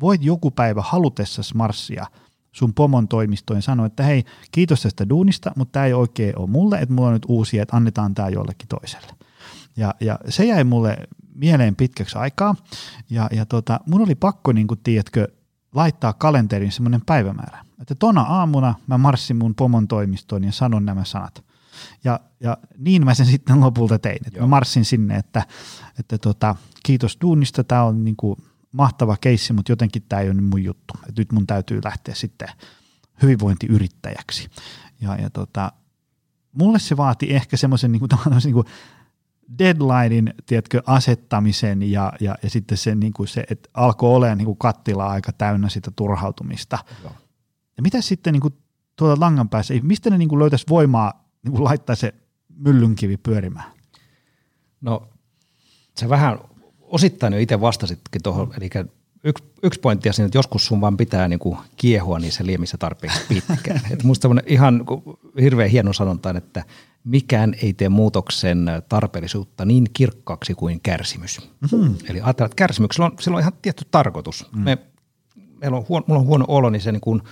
voit joku päivä halutessasi marssia sun pomon toimistoon sanoa, että hei, kiitos tästä duunista, mutta tämä ei oikein ole mulle, että mulla on nyt uusia, että annetaan tämä jollekin toiselle. Ja, ja se jäi mulle mieleen pitkäksi aikaa, ja, ja tota, mun oli pakko, niin kuin, tiedätkö, laittaa kalenteriin semmoinen päivämäärä, että tona aamuna mä marssin mun pomon toimistoon ja sanon nämä sanat. Ja, ja niin mä sen sitten lopulta tein, että mä marssin sinne, että, että tota, kiitos duunista, tämä on niin kuin mahtava keissi, mutta jotenkin tämä ei ole mun juttu. Et nyt mun täytyy lähteä sitten hyvinvointiyrittäjäksi. Ja, ja tota, mulle se vaati ehkä semmoisen niin kuin, niin kuin deadlinein tiedätkö, asettamisen ja, ja, ja sitten se, niin kuin se että alkoi olemaan niin kuin kattila aika täynnä sitä turhautumista. Joo. Ja mitä sitten niin kuin, tuolla langan päässä, mistä ne niin kuin löytäisi voimaa niin kuin laittaa se myllynkivi pyörimään? No se vähän osittain jo itse vastasitkin tuohon, eli yksi, yksi pointti on siinä, että joskus sun vaan pitää niinku kiehua niissä liemissä tarpeeksi pitkään. Et musta ihan hirveän hieno sanonta on, että mikään ei tee muutoksen tarpeellisuutta niin kirkkaaksi kuin kärsimys. Mm-hmm. Eli ajatellaan, että kärsimyksellä on, sillä on ihan tietty tarkoitus. Mm. Me, meillä on huono, mulla on huono olo, niin se niin kuin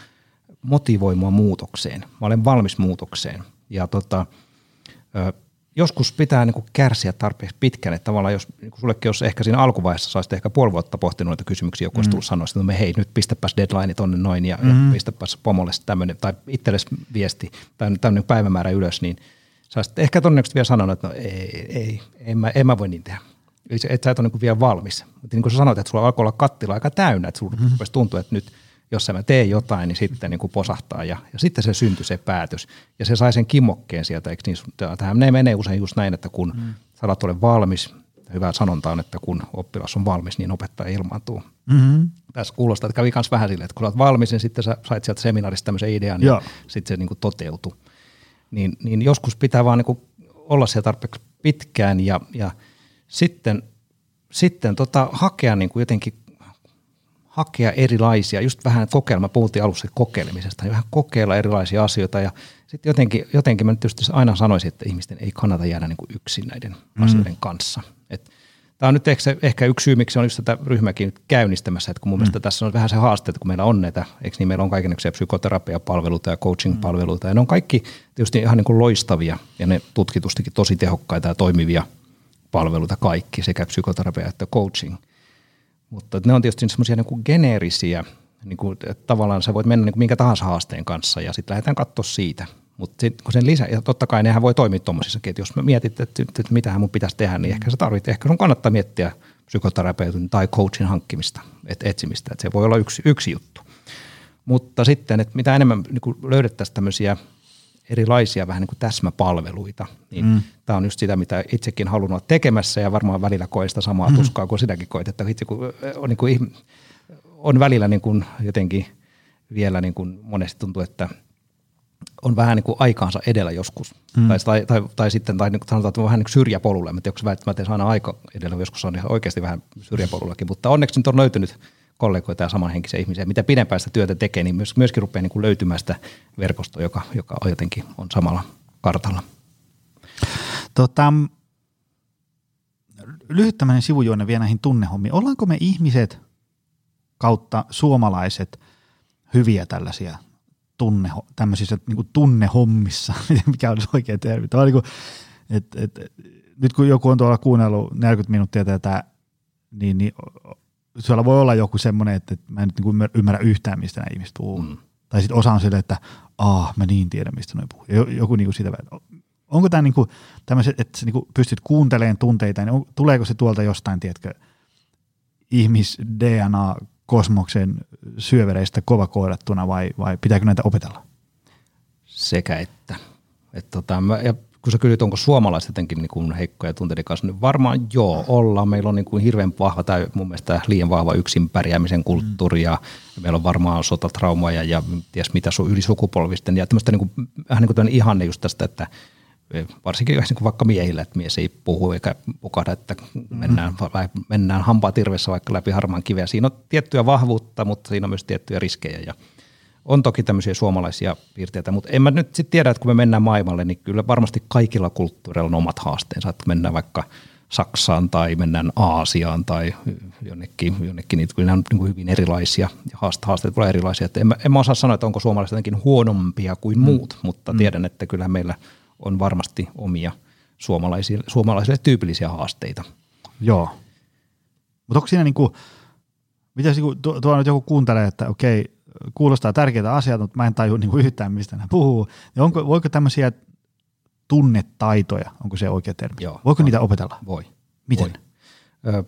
motivoi mua muutokseen. Mä olen valmis muutokseen. Ja tota, joskus pitää niin kuin kärsiä tarpeeksi pitkään, että tavallaan jos niin kuin sullekin jos ehkä siinä alkuvaiheessa saisit ehkä puoli vuotta pohtinut noita kysymyksiä, joku olisi tullut sanoa, että no me hei, nyt pistäpäs deadline tonne noin ja, mm-hmm. ja pistäpäs pomolle tämmöinen, tai itsellesi viesti tai tämmöinen päivämäärä ylös, niin saisit ehkä todennäköisesti vielä sanonut, että no ei, ei en, mä, en mä voi niin tehdä. Että sä et ole niin kuin vielä valmis. Mutta niin kuin sä sanoit, että sulla alkoi olla kattila aika täynnä, että sulla mm-hmm. tuntuu, että nyt – jos mä teen jotain, niin sitten niin kuin posahtaa ja, ja sitten se syntyi se päätös. Ja se sai sen kimmokkeen sieltä, eikö niin? Tähän ne menee usein just näin, että kun mm. sadat ole valmis, hyvä sanonta on, että kun oppilas on valmis, niin opettaja ilmaantuu. Mm-hmm. Tässä kuulostaa, että kävi myös vähän silleen, että kun olet valmis, niin sitten sä sait sieltä seminaarista tämmöisen idean, niin Joo. sitten se niin kuin toteutui. Niin, niin joskus pitää vaan niin olla siellä tarpeeksi pitkään ja, ja sitten, sitten tota, hakea niin kuin jotenkin hakea erilaisia, just vähän kokeilla, mä puhuttiin alussa kokeilemisesta, niin vähän kokeilla erilaisia asioita ja sitten jotenkin, jotenkin mä nyt aina sanoisin, että ihmisten ei kannata jäädä niin kuin yksin näiden mm. asioiden kanssa. Tämä on nyt ehkä, ehkä yksi syy, miksi on just tätä ryhmäkin käynnistämässä, että kun mun mm. mielestä tässä on vähän se haaste, että kun meillä on näitä, eikö niin meillä on kaikenlaisia psykoterapiapalveluita ja coaching-palveluita, ja ne on kaikki tietysti ihan niin kuin loistavia, ja ne tutkitustikin tosi tehokkaita ja toimivia palveluita kaikki, sekä psykoterapia että coaching – mutta ne on tietysti semmoisia niin geneerisiä, niin kuin, että tavallaan sä voit mennä niin kuin minkä tahansa haasteen kanssa ja sitten lähdetään katsoa siitä. Mutta kun sen lisä, ja totta kai nehän voi toimia tuommoisissakin, että jos mä mietit, että, että, mitähän mun pitäisi tehdä, niin ehkä sä tarvit, ehkä sun kannattaa miettiä psykoterapeutin tai coachin hankkimista, et, etsimistä, että se voi olla yksi, yksi juttu. Mutta sitten, että mitä enemmän niin löydettäisiin tämmöisiä erilaisia vähän niin kuin täsmäpalveluita, niin mm. tämä on just sitä, mitä itsekin halunnut olla tekemässä ja varmaan välillä koe sitä samaa mm. tuskaa kuin sinäkin koet, että itse kun on, niin kuin, on välillä niin kuin jotenkin vielä niin kuin monesti tuntuu, että on vähän niin kuin aikaansa edellä joskus. Mm. Tai, tai, tai, tai, sitten tai niin sanotaan, että on vähän niin kuin syrjäpolulla. En tiedä, onko välttämättä aina aika edellä, joskus on ihan oikeasti vähän syrjäpolullakin. Mutta onneksi nyt on löytynyt kollegoita ja samanhenkisiä ihmisiä. Mitä pidempään sitä työtä tekee, niin myös, myöskin rupeaa niin kuin löytymään sitä verkostoa, joka, joka jotenkin on samalla kartalla. Tota, lyhyt tämmöinen sivujuonne vielä näihin tunnehommiin. Ollaanko me ihmiset kautta suomalaiset hyviä tällaisia tunne, tämmöisissä niin kuin tunnehommissa, mikä olisi oikea termi. Tämä niin kuin, et, et, nyt kun joku on tuolla kuunnellut 40 minuuttia tätä, niin, niin siellä voi olla joku semmoinen, että, että mä en nyt niin ymmärrä yhtään, mistä nämä ihmiset puhuu. Mm. Tai sitten osa on silleen, että aah, mä niin tiedän, mistä ne puhuu. Joku niin kuin sitä Onko tämä niin kuin tämmöiset, että sä niin kuin pystyt kuuntelemaan tunteita, niin on, tuleeko se tuolta jostain, tiedätkö, ihmis-DNA kosmoksen syövereistä kova koodattuna vai, vai pitääkö näitä opetella? Sekä että. Et tota, mä, ja kun sä kysyt, onko suomalaiset jotenkin niin kuin heikkoja tunteiden kanssa, niin varmaan joo, ollaan. Meillä on niin kuin hirveän vahva tai mun mielestä liian vahva yksin pärjäämisen kulttuuri ja meillä on varmaan sotatraumaja ja ties mitä sun ylisukupolvisten ja tämmöistä niin kuin, vähän niin kuin ihanne just tästä, että varsinkin niin kuin vaikka miehillä, että mies ei puhu eikä pukahda, että mennään, mm. mennään hampaa tirvessä vaikka läpi harmaan kiveä. Siinä on tiettyä vahvuutta, mutta siinä on myös tiettyjä riskejä ja on toki tämmöisiä suomalaisia piirteitä, mutta en mä nyt sitten tiedä, että kun me mennään maailmalle, niin kyllä varmasti kaikilla kulttuureilla on omat haasteensa, että mennään vaikka Saksaan tai mennään Aasiaan tai jonnekin, jonnekin niin kyllä on niin hyvin erilaisia ja haasteet voi erilaisia. Että en, mä, en mä osaa sanoa, että onko suomalaiset jotenkin huonompia kuin mm. muut, mutta mm. tiedän, että kyllä meillä on varmasti omia suomalaisille, suomalaisille tyypillisiä haasteita. Joo. Mutta onko siinä niinku, mitä tuo, tuo nyt joku kuuntelee, että okei, kuulostaa tärkeitä asioita, mutta mä en tajua niin kuin yhtään, mistä hän puhuu. Ja onko, voiko tämmöisiä tunnetaitoja, onko se oikea termi? Joo, Voiko on. niitä opetella? Voi. Miten? Voi. Ö,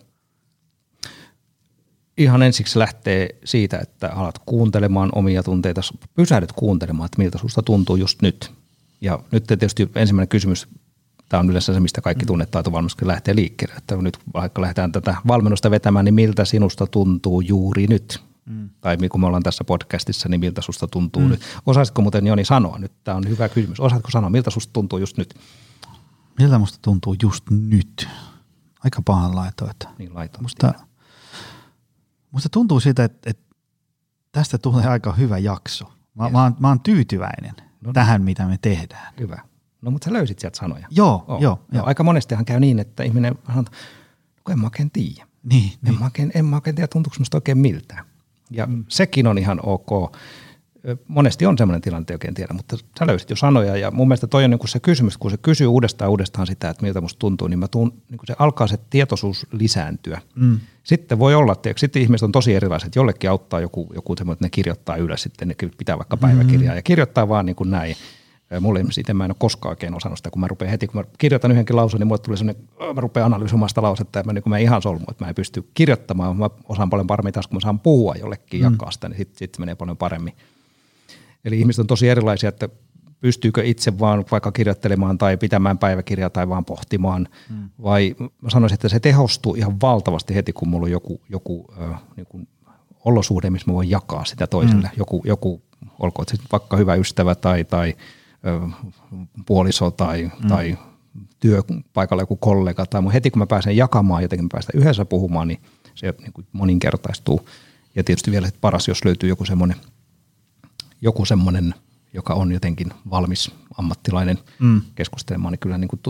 ihan ensiksi lähtee siitä, että alat kuuntelemaan omia tunteita, pysähdyt kuuntelemaan, että miltä susta tuntuu just nyt. Ja nyt tietysti ensimmäinen kysymys, tämä on yleensä se, mistä kaikki mm. tunnetaitovalmennuskin lähtee liikkeelle, että nyt vaikka lähdetään tätä valmennusta vetämään, niin miltä sinusta tuntuu juuri nyt? Mm. Tai kun me ollaan tässä podcastissa, niin miltä susta tuntuu mm. nyt? Osaisitko muuten Joni sanoa nyt? Tämä on hyvä kysymys. Osaatko sanoa, miltä susta tuntuu just nyt? Miltä musta tuntuu just nyt? Aika pahan laito. Että niin laito. Musta, musta tuntuu siitä, että, että tästä tulee aika hyvä jakso. Mä, yes. mä, oon, mä oon tyytyväinen no, tähän, mitä me tehdään. Hyvä. No mutta sä löysit sieltä sanoja. Joo, oh. joo, joo. Aika monestihan käy niin, että ihminen sanoo, no en mä oikein tiedä. Niin, en, niin. Mä oikein, en mä oikein tiedä, tuntuuko musta oikein miltään. Ja mm. sekin on ihan ok. Monesti on sellainen tilanne, että oikein tiedä, mutta sä löysit jo sanoja ja mun mielestä toi on niin kuin se kysymys, kun se kysyy uudestaan uudestaan sitä, että miltä musta tuntuu, niin, mä tuun, niin kuin se alkaa se tietoisuus lisääntyä. Mm. Sitten voi olla, että sitten ihmiset on tosi erilaiset, jollekin auttaa joku, joku semmoinen, että ne kirjoittaa ylös, sitten ne pitää vaikka päiväkirjaa mm. ja kirjoittaa vaan niin kuin näin. Mulle itse mä en ole koskaan oikein osannut sitä, kun mä rupean heti, kun mä kirjoitan yhdenkin lauseen, niin mulle tulee sellainen, mä rupean analysoimaan sitä lausetta ja mä, niin mä ihan solmu, että mä en pysty kirjoittamaan, mä osaan paljon paremmin taas, kun mä saan puhua jollekin mm. jakaa sitä, niin sitten sit menee paljon paremmin. Eli ihmiset on tosi erilaisia, että pystyykö itse vaan vaikka kirjoittelemaan tai pitämään päiväkirjaa tai vaan pohtimaan, mm. vai mä sanoisin, että se tehostuu ihan valtavasti heti, kun mulla on joku, joku äh, niin kuin olosuhde, missä mä voin jakaa sitä toiselle. Mm. Joku, joku olkoon se vaikka hyvä ystävä tai, tai puoliso tai, mm. tai työpaikalla joku kollega tai heti kun mä pääsen jakamaan jotenkin, mä päästään yhdessä puhumaan, niin se niin kuin moninkertaistuu. Ja tietysti vielä että paras, jos löytyy joku semmoinen, semmoinen, joka on jotenkin valmis ammattilainen mm. keskustelemaan, niin kyllä niin kuin,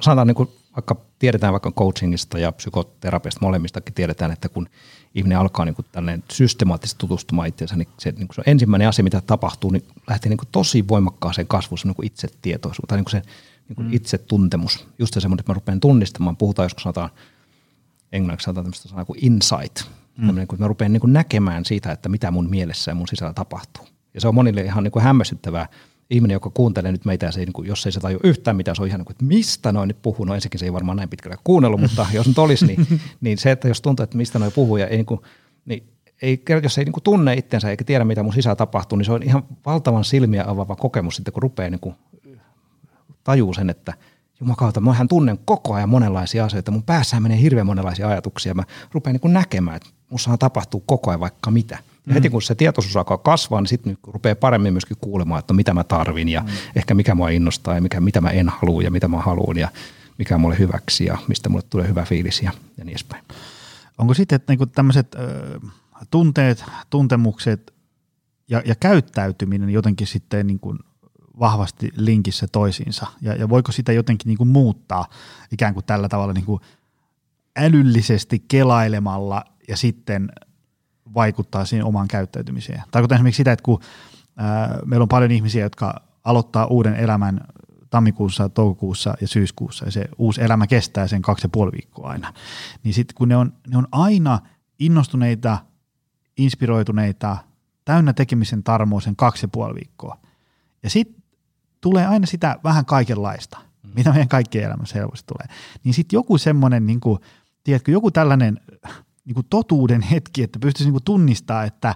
sanotaan niin kuin, vaikka tiedetään vaikka coachingista ja psykoterapiasta molemmistakin tiedetään, että kun ihminen alkaa niin kuin systemaattisesti tutustumaan itseensä, niin se, niin kuin se ensimmäinen asia, mitä tapahtuu, niin lähtee niin kuin tosi voimakkaaseen kasvuun, niin kuin itsetietoisuus tai niin kuin se niin kuin mm. itsetuntemus. Just se semmoinen, että mä rupean tunnistamaan, puhutaan joskus sanotaan, englanniksi sanotaan tämmöistä sanaa kuin insight, mm. niin kuin, mä rupean niin kuin näkemään siitä, että mitä mun mielessä ja mun sisällä tapahtuu. Ja se on monille ihan niin kuin hämmästyttävää, ihminen, joka kuuntelee nyt meitä, ja se, niin kuin, jos ei se tajua yhtään mitään, se on ihan niin kuin, että mistä noin nyt puhuu. No ensinnäkin se ei varmaan näin pitkälle kuunnellut, mutta jos nyt olisi, niin, niin se, että jos tuntuu, että mistä noin puhuu, ja ei, niin, kuin, niin ei, jos ei niin kuin tunne itsensä eikä tiedä, mitä mun sisään tapahtuu, niin se on ihan valtavan silmiä avaava kokemus sitten, kun rupeaa niin kuin tajuu sen, että jumakauta, mähän tunnen koko ajan monenlaisia asioita. Mun päässä menee hirveän monenlaisia ajatuksia. Mä rupean niin kuin näkemään, että mussahan tapahtuu koko ajan vaikka mitä. Ja heti kun se tietoisuus alkaa kasvaa, niin sitten rupeaa paremmin myöskin kuulemaan, että no mitä mä tarvin ja mm. ehkä mikä mua innostaa ja mikä, mitä mä en halua ja mitä mä haluan ja mikä on mulle hyväksi ja mistä mulle tulee hyvä fiilis ja, ja niin edespäin. Onko sitten, että niinku tämmöiset tunteet, tuntemukset ja, ja käyttäytyminen jotenkin sitten niin kuin vahvasti linkissä toisiinsa? Ja, ja voiko sitä jotenkin niin kuin muuttaa ikään kuin tällä tavalla niin kuin älyllisesti kelailemalla ja sitten vaikuttaa siihen omaan käyttäytymiseen? Tarkoitan esimerkiksi sitä, että kun ää, meillä on paljon ihmisiä, jotka aloittaa uuden elämän tammikuussa, toukokuussa ja syyskuussa ja se uusi elämä kestää sen kaksi ja puoli viikkoa aina, niin sitten kun ne on, ne on aina innostuneita, inspiroituneita, täynnä tekemisen tarmoa sen kaksi ja puoli viikkoa. Ja sitten tulee aina sitä vähän kaikenlaista, mm. mitä meidän kaikkien elämässä helposti tulee. Niin sitten joku semmoinen, niin kuin, tiedätkö, joku tällainen niin kuin totuuden hetki, että pystyisi niin tunnistaa, että,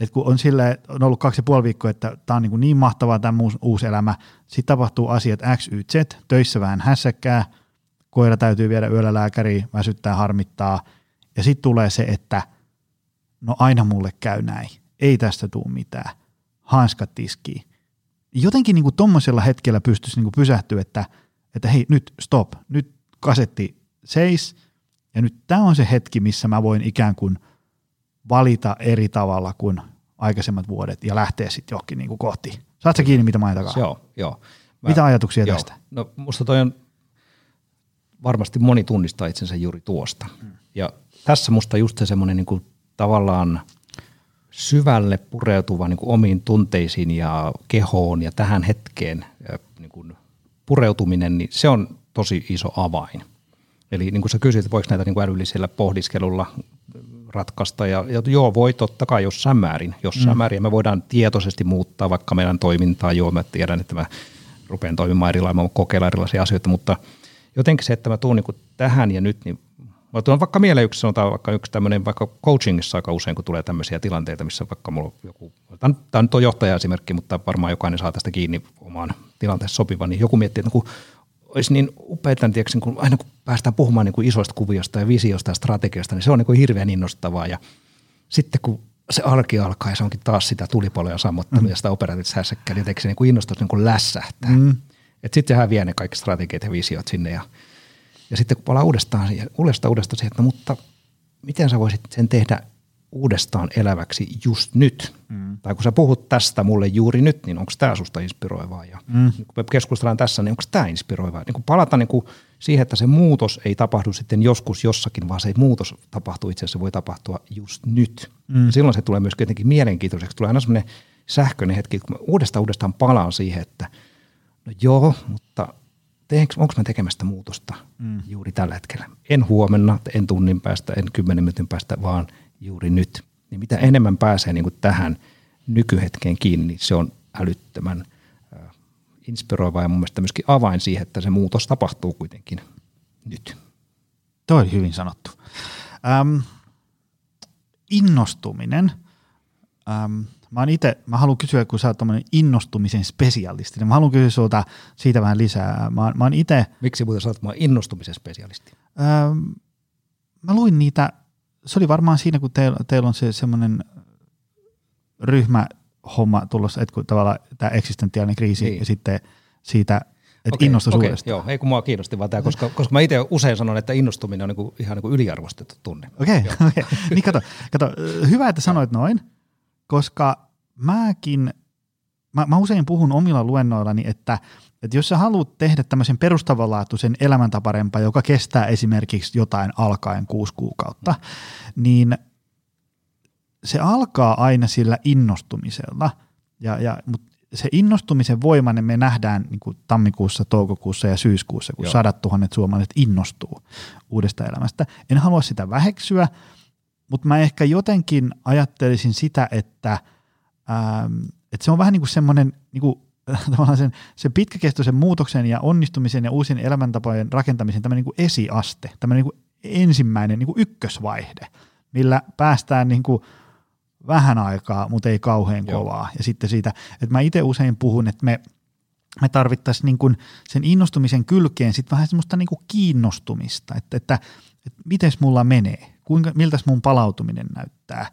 että kun on, sille, on ollut kaksi ja puoli viikkoa, että tämä on niin, niin mahtavaa tämä uusi, elämä, sitten tapahtuu asiat X, Y, Z, töissä vähän hässäkkää, koira täytyy viedä yöllä lääkäriin, väsyttää, harmittaa, ja sitten tulee se, että no aina mulle käy näin, ei tästä tule mitään, hanskat tiskii. Jotenkin niin tuommoisella hetkellä pystyisi niin pysähtyä, että, että hei nyt stop, nyt kasetti seis, ja nyt tämä on se hetki, missä mä voin ikään kuin valita eri tavalla kuin aikaisemmat vuodet ja lähteä sitten johonkin niin kuin kohti. Saatko kiinni, mitä mä takaa? Joo, joo. Mä, mitä ajatuksia joo. tästä? No musta toi on, varmasti moni tunnistaa itsensä juuri tuosta. Hmm. Ja tässä musta just se semmoinen niin kuin tavallaan syvälle pureutuva niin kuin omiin tunteisiin ja kehoon ja tähän hetkeen niin kuin pureutuminen, niin se on tosi iso avain. Eli niin kuin sä kysyt, voiko näitä niin kuin älyllisellä pohdiskelulla ratkaista, ja, ja joo, voi totta kai jossain määrin, jossain mm. määrin, me voidaan tietoisesti muuttaa vaikka meidän toimintaa, joo, mä tiedän, että mä rupean toimimaan eri lailla, mä kokeilla erilaisia asioita, mutta jotenkin se, että mä tuun niin tähän ja nyt, niin Mä tuon vaikka mieleen yksi, sanotaan vaikka yksi tämmöinen, vaikka coachingissa aika usein, kun tulee tämmöisiä tilanteita, missä vaikka mulla on joku, tämä nyt on johtaja-esimerkki, mutta varmaan jokainen saa tästä kiinni omaan tilanteessa sopivan, niin joku miettii, että kun olisi niin upeita, tiedätkö, kun aina kun päästään puhumaan niin kuin isoista kuviosta ja visiosta ja strategiasta, niin se on niin kuin hirveän innostavaa. Ja sitten kun se arki alkaa ja se onkin taas sitä tulipaloja sammottelua mm. ja sitä operatiivista hässäkkää, niin se niin kuin innostus niin kuin lässähtää. Mm. Sitten sehän vie ne kaikki strategiat ja visiot sinne ja, ja sitten kun palaa uudestaan, uudestaan, uudestaan siihen, että no, mutta miten sä voisit sen tehdä uudestaan eläväksi just nyt. Mm. Tai kun sä puhut tästä mulle juuri nyt, niin onko tämä susta inspiroivaa? Ja mm. kun me keskustellaan tässä, niin onko tämä inspiroivaa? Niin kun palata niin kuin siihen, että se muutos ei tapahdu sitten joskus jossakin, vaan se muutos tapahtuu itse asiassa, voi tapahtua just nyt. Mm. Ja silloin se tulee myös jotenkin mielenkiintoiseksi. Tulee aina semmoinen sähköinen hetki, kun mä uudestaan uudestaan palaan siihen, että no joo, mutta onko mä tekemästä muutosta mm. juuri tällä hetkellä? En huomenna, en tunnin päästä, en kymmenen minuutin päästä, vaan – juuri nyt. Niin mitä enemmän pääsee niin kuin tähän nykyhetkeen kiinni, niin se on älyttömän inspiroiva ja mun mielestä myöskin avain siihen, että se muutos tapahtuu kuitenkin nyt. Toi oli hyvin sanottu. Ähm, innostuminen. Ähm, mä, ite, mä haluan kysyä, kun sä oot innostumisen spesialisti, niin mä haluan kysyä sulta siitä vähän lisää. Mä, mä ite, Miksi muuten sä oot innostumisen spesialisti? Ähm, mä luin niitä se oli varmaan siinä, kun teillä, teillä on se semmoinen ryhmähomma tulossa, että kun tavallaan tämä eksistentiaalinen kriisi niin. ja sitten siitä, että okay, innostus okay, uudestaan. Joo, ei kun mua kiinnosti vaan tämä, koska, koska mä itse usein sanon, että innostuminen on niinku, ihan niinku yliarvostettu tunne. Okei, okay, okay. niin kato, kato, hyvä, että sanoit noin, koska mäkin, mä, mä usein puhun omilla luennoillani, että – että jos sä haluat tehdä tämmöisen perustavanlaatuisen elämäntaparempaa, joka kestää esimerkiksi jotain alkaen kuusi kuukautta, niin se alkaa aina sillä innostumisella, ja, ja, mutta se innostumisen voima, niin me nähdään niin kuin tammikuussa, toukokuussa ja syyskuussa, kun Joo. sadat tuhannet suomalaiset innostuu uudesta elämästä. En halua sitä väheksyä, mutta mä ehkä jotenkin ajattelisin sitä, että, ähm, että se on vähän niin kuin semmoinen niin kuin tavallaan sen, sen pitkäkestoisen muutoksen ja onnistumisen ja uusien elämäntapojen rakentamisen tämmöinen niin kuin esiaste, tämmöinen niin kuin ensimmäinen niin kuin ykkösvaihde. millä päästään niin kuin vähän aikaa, mutta ei kauhean Joo. kovaa. Ja sitten siitä, että mä itse usein puhun, että me, me tarvittaisiin niin kuin sen innostumisen kylkeen sitten vähän semmoista niin kuin kiinnostumista, että, että, että miten mulla menee, kuinka, miltäs mun palautuminen näyttää,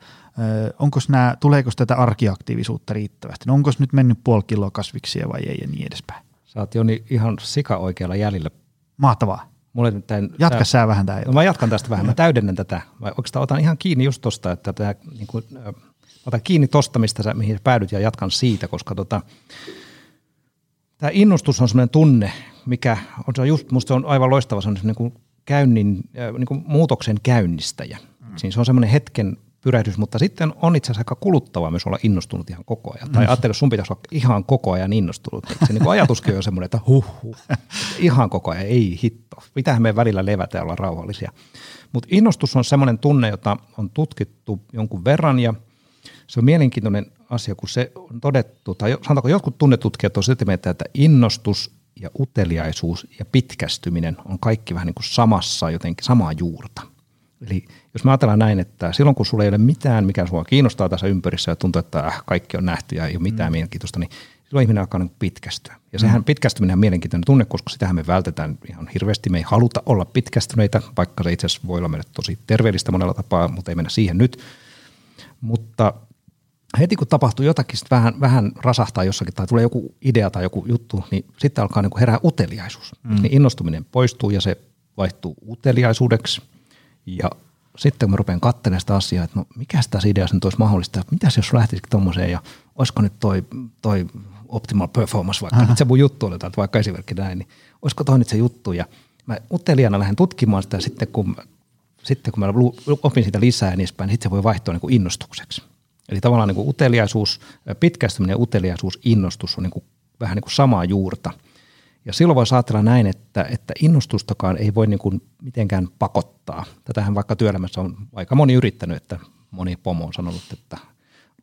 Onkos nämä, tuleeko tätä arkiaktiivisuutta riittävästi, no onkos nyt mennyt puoli kiloa kasviksia vai ei ja niin edespäin. Sä oot Joni ihan sika oikealla jäljellä. Mahtavaa. Mulle nimittäin, Jatka tää- sä vähän tämä. No mä jatkan tästä vähän. Mä täydennän tätä. Mä oikeastaan otan ihan kiinni just tosta, että tää, niin kuin, otan kiinni tosta, mistä sä, mihin sä päädyt ja jatkan siitä, koska tota, tämä innostus on sellainen tunne, mikä on se just, musta se on aivan loistava, se on niin kuin käynnin, niin kuin muutoksen käynnistäjä. Mm. Siinä se on semmoinen hetken pyrähdys, mutta sitten on itse asiassa aika kuluttavaa myös olla innostunut ihan koko ajan. Tai ajattele, jos sun pitäisi olla ihan koko ajan innostunut. Niin se niin ajatuskin on semmoinen, että huh, huh, ihan koko ajan, ei hitto. Pitäähän meidän välillä levätä ja olla rauhallisia. Mutta innostus on semmoinen tunne, jota on tutkittu jonkun verran ja se on mielenkiintoinen asia, kun se on todettu, tai sanotaanko jotkut tunnetutkijat on sitä mieltä, että innostus ja uteliaisuus ja pitkästyminen on kaikki vähän niin kuin samassa jotenkin samaa juurta. Eli jos me ajatellaan näin, että silloin kun sulla ei ole mitään, mikä sua kiinnostaa tässä ympärissä ja tuntuu, että äh, kaikki on nähty ja ei ole mitään mm. mielenkiintoista, niin silloin ihminen alkaa niin pitkästyä. Ja sehän mm. pitkästyminen on mielenkiintoinen tunne, koska sitähän me vältetään ihan hirveästi. Me ei haluta olla pitkästyneitä, vaikka se itse asiassa voi olla meille tosi terveellistä monella tapaa, mutta ei mennä siihen nyt. Mutta heti kun tapahtuu jotakin, sit vähän, vähän rasahtaa jossakin tai tulee joku idea tai joku juttu, niin sitten alkaa niin herää uteliaisuus. Mm. Niin innostuminen poistuu ja se vaihtuu uteliaisuudeksi. Ja sitten kun mä rupean katselemaan sitä asiaa, että no mikä tässä ideassa nyt olisi mahdollista, että mitäs jos lähtisikin tuommoiseen ja olisiko nyt toi, toi optimal performance vaikka, Aha. nyt se mun juttu oli, että vaikka esimerkki näin, niin olisiko toi nyt se juttu ja mä uteliaana lähden tutkimaan sitä ja sitten kun, sitten kun mä opin sitä lisää ja niin edespäin, niin sitten se voi vaihtua niin kuin innostukseksi. Eli tavallaan niin kuin uteliaisuus, pitkästyminen, uteliaisuus, innostus on niin kuin, vähän niin kuin samaa juurta. Ja silloin voisi ajatella näin, että, että innostustakaan ei voi niin kuin mitenkään pakottaa. Tätähän vaikka työelämässä on aika moni yrittänyt, että moni pomo on sanonut, että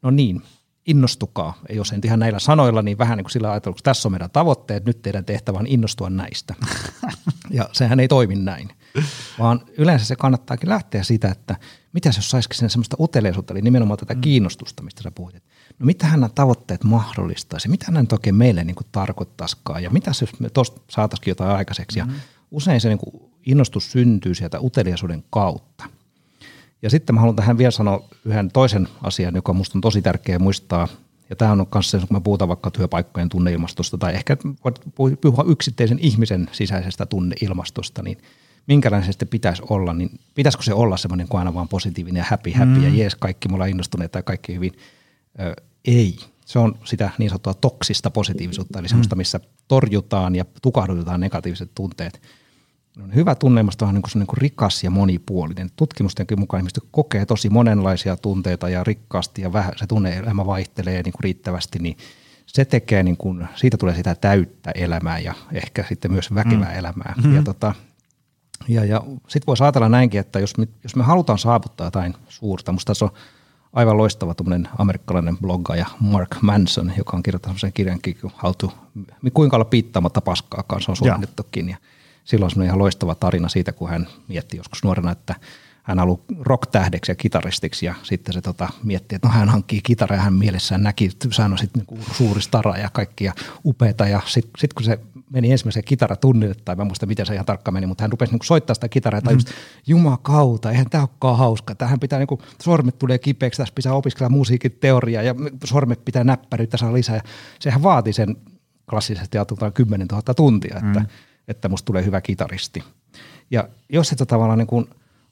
no niin, innostukaa. Ei jos en ihan näillä sanoilla, niin vähän niin kuin sillä ajatellut, että tässä on meidän tavoitteet, nyt teidän tehtävä on innostua näistä. ja sehän ei toimi näin. Vaan yleensä se kannattaakin lähteä siitä, että mitäs jos saisikin sen semmoista uteliaisuutta, eli nimenomaan tätä kiinnostusta, mistä sä puhuit. No mitähän nämä tavoitteet mahdollistaisi, mitä nämä nyt oikein meille niin kuin tarkoittaisikaan ja mitä jos me tuosta saataisiin jotain aikaiseksi. Ja usein se niin kuin innostus syntyy sieltä uteliaisuuden kautta. Ja sitten mä haluan tähän vielä sanoa yhden toisen asian, joka musta on tosi tärkeä muistaa. Ja tämä on myös se, kun me puhutaan vaikka työpaikkojen tunneilmastosta tai ehkä voit puhua yksittäisen ihmisen sisäisestä tunneilmastosta, niin minkälainen se sitten pitäisi olla, niin pitäisikö se olla semmoinen kuin aina vaan positiivinen ja happy, happy mm. ja jees, kaikki mulla on innostuneita ja kaikki hyvin. Ö, ei. Se on sitä niin sanottua toksista positiivisuutta, eli semmoista, missä torjutaan ja tukahdutetaan negatiiviset tunteet. Hyvä tunneilmasto on niin kuin, niin kuin rikas ja monipuolinen. Tutkimustenkin mukaan ihmiset kokee tosi monenlaisia tunteita ja rikkaasti ja vähän, se tunne-elämä vaihtelee niin kuin riittävästi, niin se tekee, niin kuin, siitä tulee sitä täyttä elämää ja ehkä sitten myös väkevää mm. elämää. Mm-hmm. Ja, tota, ja, ja sitten voisi ajatella näinkin, että jos me, jos me halutaan saavuttaa jotain suurta, musta tässä on aivan loistava amerikkalainen bloggaaja Mark Manson, joka on kirjoittanut sen kirjankin How to, kuinka olla piittaamatta paskaa kanssa on suomennettukin. Ja silloin on ihan loistava tarina siitä, kun hän mietti joskus nuorena, että hän haluaa rock-tähdeksi ja kitaristiksi ja sitten se tota, mietti, että no hän hankkii kitara ja hän mielessään näki, että hän on sitten niinku suuri stara ja kaikkia upeita ja sitten sit kun se meni ensimmäiseen kitaratunnille, tai mä muista miten se ihan tarkkaan meni, mutta hän rupesi niinku soittaa sitä kitaraa tajus, mm. jumakauta, eihän tämä olekaan hauska, tähän pitää niinku, sormet tulee kipeäksi, tässä pitää opiskella musiikin teoriaa ja sormet pitää näppäryyttä saa lisää ja sehän vaati sen klassisesti ajatellaan 10 000 tuntia, että, mm. että musta tulee hyvä kitaristi. Ja jos et tavallaan niin kuin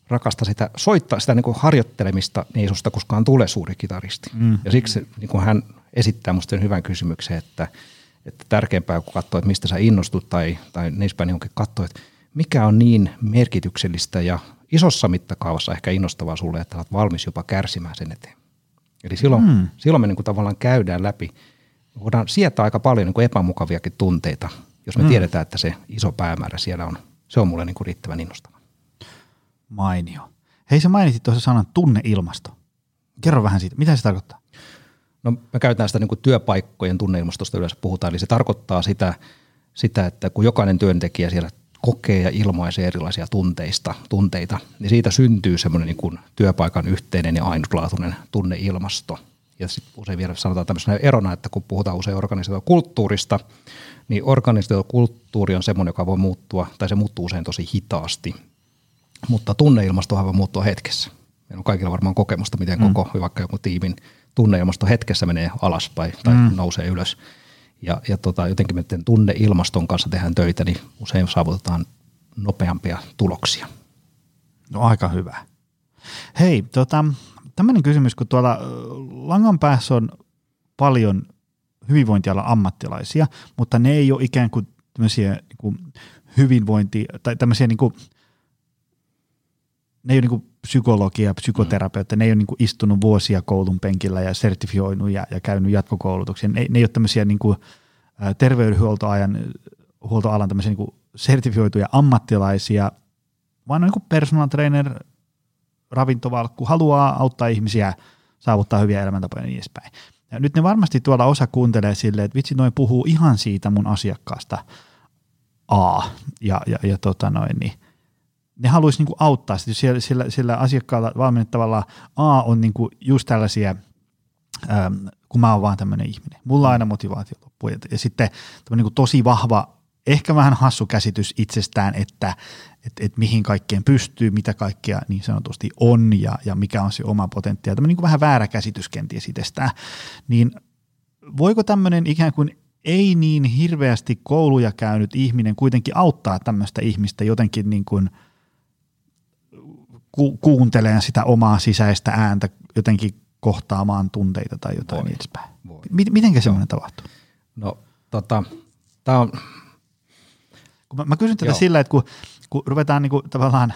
rakasta sitä soittaa, sitä niin kuin harjoittelemista, niin ei susta koskaan tule suuri kitaristi. Mm. Ja siksi niin kuin hän esittää musta hyvän kysymyksen, että, että tärkeämpää kuin katsoa, että mistä sä innostut tai, tai neispäin johonkin katsoa, että mikä on niin merkityksellistä ja isossa mittakaavassa ehkä innostavaa sulle, että olet valmis jopa kärsimään sen eteen. Eli silloin, mm. silloin me niin kuin tavallaan käydään läpi, voidaan sietää aika paljon niin kuin epämukaviakin tunteita, jos me mm. tiedetään, että se iso päämäärä siellä on. Se on mulle niin kuin riittävän innostava. Mainio. Hei, sä mainitsit tuossa sanan tunneilmasto. Kerro vähän siitä. Mitä se tarkoittaa? No me käytetään sitä niin kuin työpaikkojen tunneilmastosta yleensä puhutaan, eli se tarkoittaa sitä, sitä, että kun jokainen työntekijä siellä kokee ja ilmaisee erilaisia tunteista, tunteita, niin siitä syntyy semmoinen niin kuin työpaikan yhteinen ja ainutlaatuinen tunneilmasto. Ja sitten usein vielä sanotaan tämmöisenä erona, että kun puhutaan usein organisaatiokulttuurista, niin organisaatiokulttuuri on semmoinen, joka voi muuttua, tai se muuttuu usein tosi hitaasti, mutta tunneilmastohan voi muuttua hetkessä. Meillä on kaikilla varmaan kokemusta, miten mm. koko, vaikka joku tiimin tunneilmasto hetkessä menee alaspäin tai mm. nousee ylös. Ja, ja tota, jotenkin me tunneilmaston kanssa tehdään töitä, niin usein saavutetaan nopeampia tuloksia. No aika hyvä. Hei, tota, tämmöinen kysymys, kun tuolla langan päässä on paljon hyvinvointialan ammattilaisia, mutta ne ei ole ikään kuin tämmöisiä niin kuin hyvinvointi- tai tämmöisiä niin kuin, ne ei ole niin psykologia, psykoterapeutti, mm. ne ei ole niin istunut vuosia koulun penkillä ja sertifioinut ja, ja käynyt jatkokoulutuksen. Ne, ne ei ole tämmöisiä niin kuin, terveydenhuoltoajan huoltoalan tämmöisiä niin sertifioituja ammattilaisia, vaan on niin personal trainer, ravintovalkku, haluaa auttaa ihmisiä saavuttaa hyviä elämäntapoja ja niin edespäin. Ja nyt ne varmasti tuolla osa kuuntelee silleen, että vitsi noin puhuu ihan siitä mun asiakkaasta A. Ja, ja, ja tota noin, niin ne haluaisi niinku auttaa sitä, sillä, sillä, sillä asiakkaalla valmennettavalla A on niinku just tällaisia, ähm, kun mä oon vaan tämmöinen ihminen. Mulla on aina motivaatio loppu. Ja, ja sitten niinku tosi vahva, ehkä vähän hassu käsitys itsestään, että et, et mihin kaikkeen pystyy, mitä kaikkea niin sanotusti on ja, ja mikä on se oma potentiaali. Tämmöinen niin vähän väärä käsitys kenties itsestään. Niin voiko tämmöinen ikään kuin ei niin hirveästi kouluja käynyt ihminen kuitenkin auttaa tämmöistä ihmistä jotenkin niin kuin ku- kuuntelemaan sitä omaa sisäistä ääntä, jotenkin kohtaamaan tunteita tai jotain voi, niin edespäin. Voi. Mitenkä semmoinen tapahtuu? No tota, tämä on... Kun mä, mä kysyn tätä Joo. sillä, että kun kun ruvetaan niin kuin, tavallaan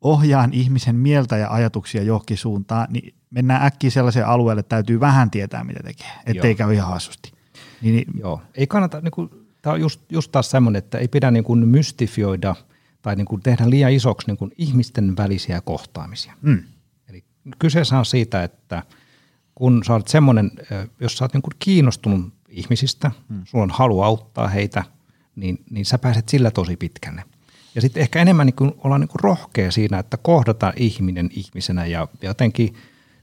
ohjaan ihmisen mieltä ja ajatuksia johonkin suuntaan, niin mennään äkkiä sellaiseen alueelle, että täytyy vähän tietää, mitä tekee, ettei käy ihan hassusti. Niin, niin, Joo, ei kannata, niin kuin, tämä on just, just taas semmoinen, että ei pidä niin kuin mystifioida tai niin kuin tehdä liian isoksi niin kuin ihmisten välisiä kohtaamisia. Mm. Eli kyseessä on siitä, että kun sä olet semmoinen, jos sä oot niin kuin kiinnostunut ihmisistä, mm. sulla on halu auttaa heitä, niin, niin sä pääset sillä tosi pitkälle. Ja sitten ehkä enemmän niin kuin olla niin kuin rohkea siinä, että kohdata ihminen ihmisenä ja, jotenkin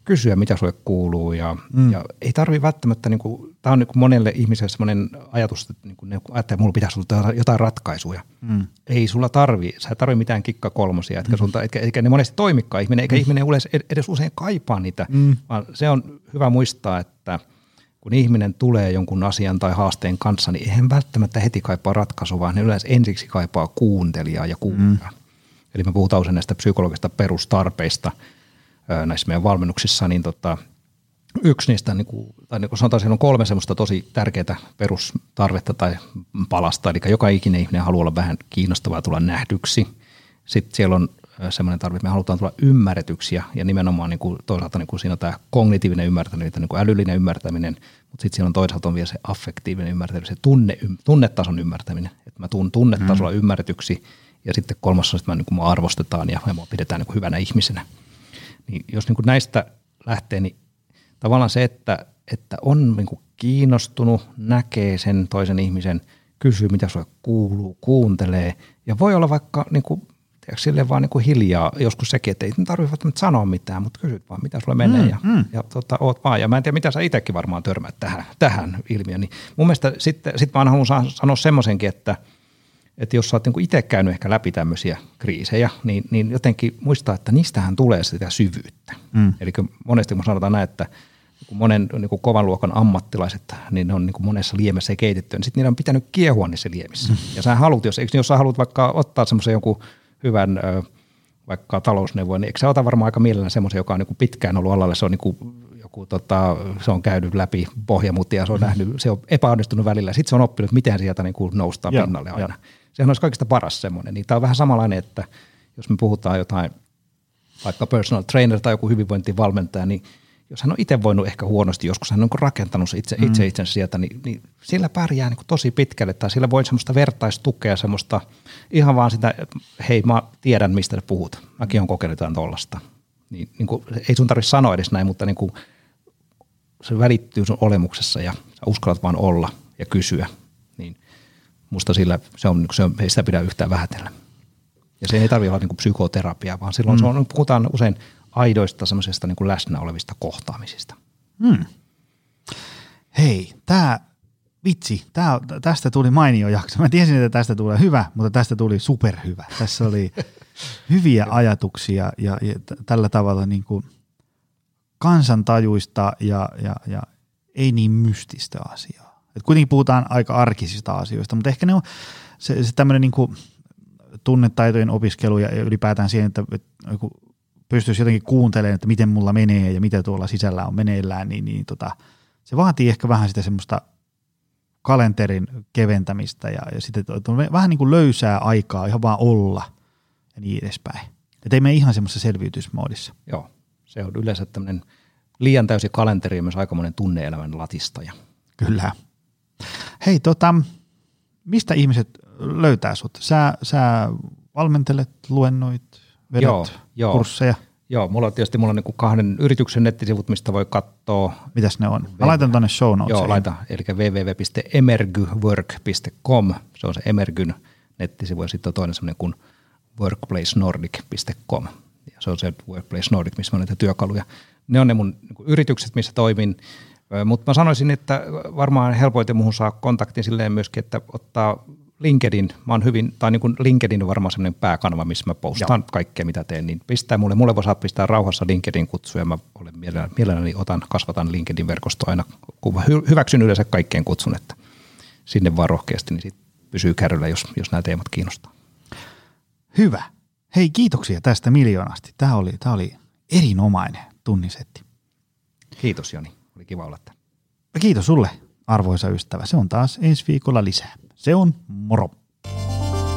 kysyä, mitä sulle kuuluu. Ja, mm. ja ei tarvi välttämättä, niin kuin, tämä on niin kuin monelle ihmiselle sellainen ajatus, että niin kuin ne ajattelee, että mulla pitäisi olla jotain ratkaisuja. Mm. Ei sulla tarvi, sä ei tarvi mitään kikka kolmosia, etkä, mm. sulta, etkä, etkä ne monesti toimikaan ihminen, eikä mm. ihminen edes usein kaipaa niitä, mm. vaan se on hyvä muistaa, että – kun ihminen tulee jonkun asian tai haasteen kanssa, niin eihän välttämättä heti kaipaa ratkaisua, vaan ne yleensä ensiksi kaipaa kuuntelijaa ja kuulijaa. Mm. Eli me puhutaan usein näistä psykologisista perustarpeista näissä meidän valmennuksissa, niin tota, yksi niistä, niin kuin, tai niin kuin sanotaan, siellä on kolme semmoista tosi tärkeää perustarvetta tai palasta, eli joka ikinen ihminen haluaa olla vähän kiinnostavaa tulla nähdyksi. Sitten siellä on semmoinen tarve, että me halutaan tulla ymmärretyksiä ja nimenomaan niin kuin, toisaalta niin kuin siinä on tämä kognitiivinen ymmärtäminen, niin kuin älyllinen ymmärtäminen, mutta sitten siellä on toisaalta on vielä se affektiivinen ymmärtäminen, se tunne, tunnetason ymmärtäminen, että mä tuun tunnetasolla mm. ymmärretyksi ja sitten kolmas on, että mä, niin kuin, mä arvostetaan ja mä pidetään niin kuin hyvänä ihmisenä. Niin jos niin kuin näistä lähtee, niin tavallaan se, että, että on niin kuin kiinnostunut, näkee sen toisen ihmisen, kysyy mitä sulle kuuluu, kuuntelee ja voi olla vaikka niin kuin tiedätkö, silleen vaan niin kuin hiljaa joskus sekin, että ei tarvitse välttämättä sanoa mitään, mutta kysyt vaan, mitä sulle menee mm, ja, mm. ja tota, oot vaan. Ja mä en tiedä, mitä sä itsekin varmaan törmäät tähän, tähän ilmiöön. Niin mun mielestä sitten sit mä haluan sanoa semmoisenkin, että, että jos sä oot niin itse käynyt ehkä läpi tämmöisiä kriisejä, niin, niin jotenkin muistaa, että niistähän tulee sitä syvyyttä. Mm. Eli monesti kun sanotaan näin, että kun monen niin kuin kovan luokan ammattilaiset, niin ne on niin kuin monessa liemessä keitetty, niin sitten niillä on pitänyt kiehua niissä liemissä. Mm. Ja sä haluat, jos, jos sä haluat vaikka ottaa semmoisen jonkun hyvän vaikka talousneuvon, niin eikö se ota varmaan aika mielellään semmoisen, joka on niin kuin pitkään ollut alalla, se on niin kuin joku, tota, se on käynyt läpi pohjamutia, se on mm. nähnyt, se on epäonnistunut välillä, sitten se on oppinut, miten sieltä niin kuin noustaan ja, pinnalle aina. Ja. Sehän olisi kaikista paras semmoinen, niin tämä on vähän samanlainen, että jos me puhutaan jotain, vaikka personal trainer tai joku hyvinvointivalmentaja, niin jos hän on itse voinut ehkä huonosti, joskus hän on niin rakentanut se itse, mm. itse itsensä sieltä, niin, niin sillä pärjää niin tosi pitkälle, tai sillä voi semmoista vertaistukea, semmoista ihan vaan sitä, hei mä tiedän mistä puhut, mäkin on kokeillut jotain tollasta. Niin, niin kuin, ei sun tarvitse sanoa edes näin, mutta niin kuin, se välittyy sun olemuksessa ja sä uskallat vaan olla ja kysyä. Musta sillä se on, se on, ei sitä pidä yhtään vähätellä. Ja se ei tarvitse olla niin kuin psykoterapiaa, vaan silloin mm. se on, puhutaan usein aidoista semmoisesta niin läsnä olevista kohtaamisista. Hmm. Hei, tämä vitsi, tää, tästä tuli mainio jakso. Mä tiesin, että tästä tulee hyvä, mutta tästä tuli superhyvä. Tässä oli hyviä ajatuksia ja, ja tällä tavalla niin kuin kansantajuista ja, ja, ja ei niin mystistä asiaa. Et kuitenkin puhutaan aika arkisista asioista, mutta ehkä ne on se, se tämmöinen niin kuin tunnetaitojen opiskelu ja ylipäätään siihen, että, että pystyisi jotenkin kuuntelemaan, että miten mulla menee ja mitä tuolla sisällä on meneillään, niin, niin tota, se vaatii ehkä vähän sitä semmoista kalenterin keventämistä ja, ja sitten on vähän niin kuin löysää aikaa ihan vaan olla ja niin edespäin. Että ei mene ihan semmoisessa selviytysmoodissa. Joo, se on yleensä tämmöinen liian täysi kalenteri ja myös aikamoinen tunneelämän latistaja. Kyllä. Hei, tota, mistä ihmiset löytää sut? Sä, sä valmentelet, luennoit, vedät joo, joo. kursseja? Joo, mulla on tietysti mulla on niin kahden yrityksen nettisivut, mistä voi katsoa. Mitäs ne on? Mä laitan tuonne show notes. Joo, laita. Eli www.emergywork.com, se on se Emergyn nettisivu, ja sitten on toinen semmoinen kuin workplacenordic.com. Ja se on se Workplace Nordic, missä on näitä työkaluja. Ne on ne mun niin yritykset, missä toimin. Mutta mä sanoisin, että varmaan helpoiten muuhun saa kontaktin silleen myöskin, että ottaa LinkedIn, mä oon hyvin, tai niin kuin LinkedIn on varmaan semmoinen pääkanava, missä mä postaan Joo. kaikkea, mitä teen, niin pistää mulle, mulle voi saa pistää rauhassa LinkedIn-kutsuja, mä olen mielelläni, mielelläni otan, kasvatan LinkedIn-verkostoa aina, kun hyväksyn yleensä kaikkeen kutsun, että sinne vaan rohkeasti, niin sit pysyy kärryllä, jos, jos nämä teemat kiinnostaa. Hyvä. Hei, kiitoksia tästä miljoonasti. Tämä oli, tämä oli erinomainen tunnisetti. Kiitos Joni, oli kiva olla täällä. Kiitos sulle, arvoisa ystävä. Se on taas ensi viikolla lisää. Se on moro.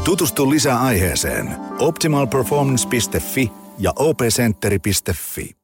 Tutustu lisää aiheeseen optimalperformance.fi ja opcenteri.fi.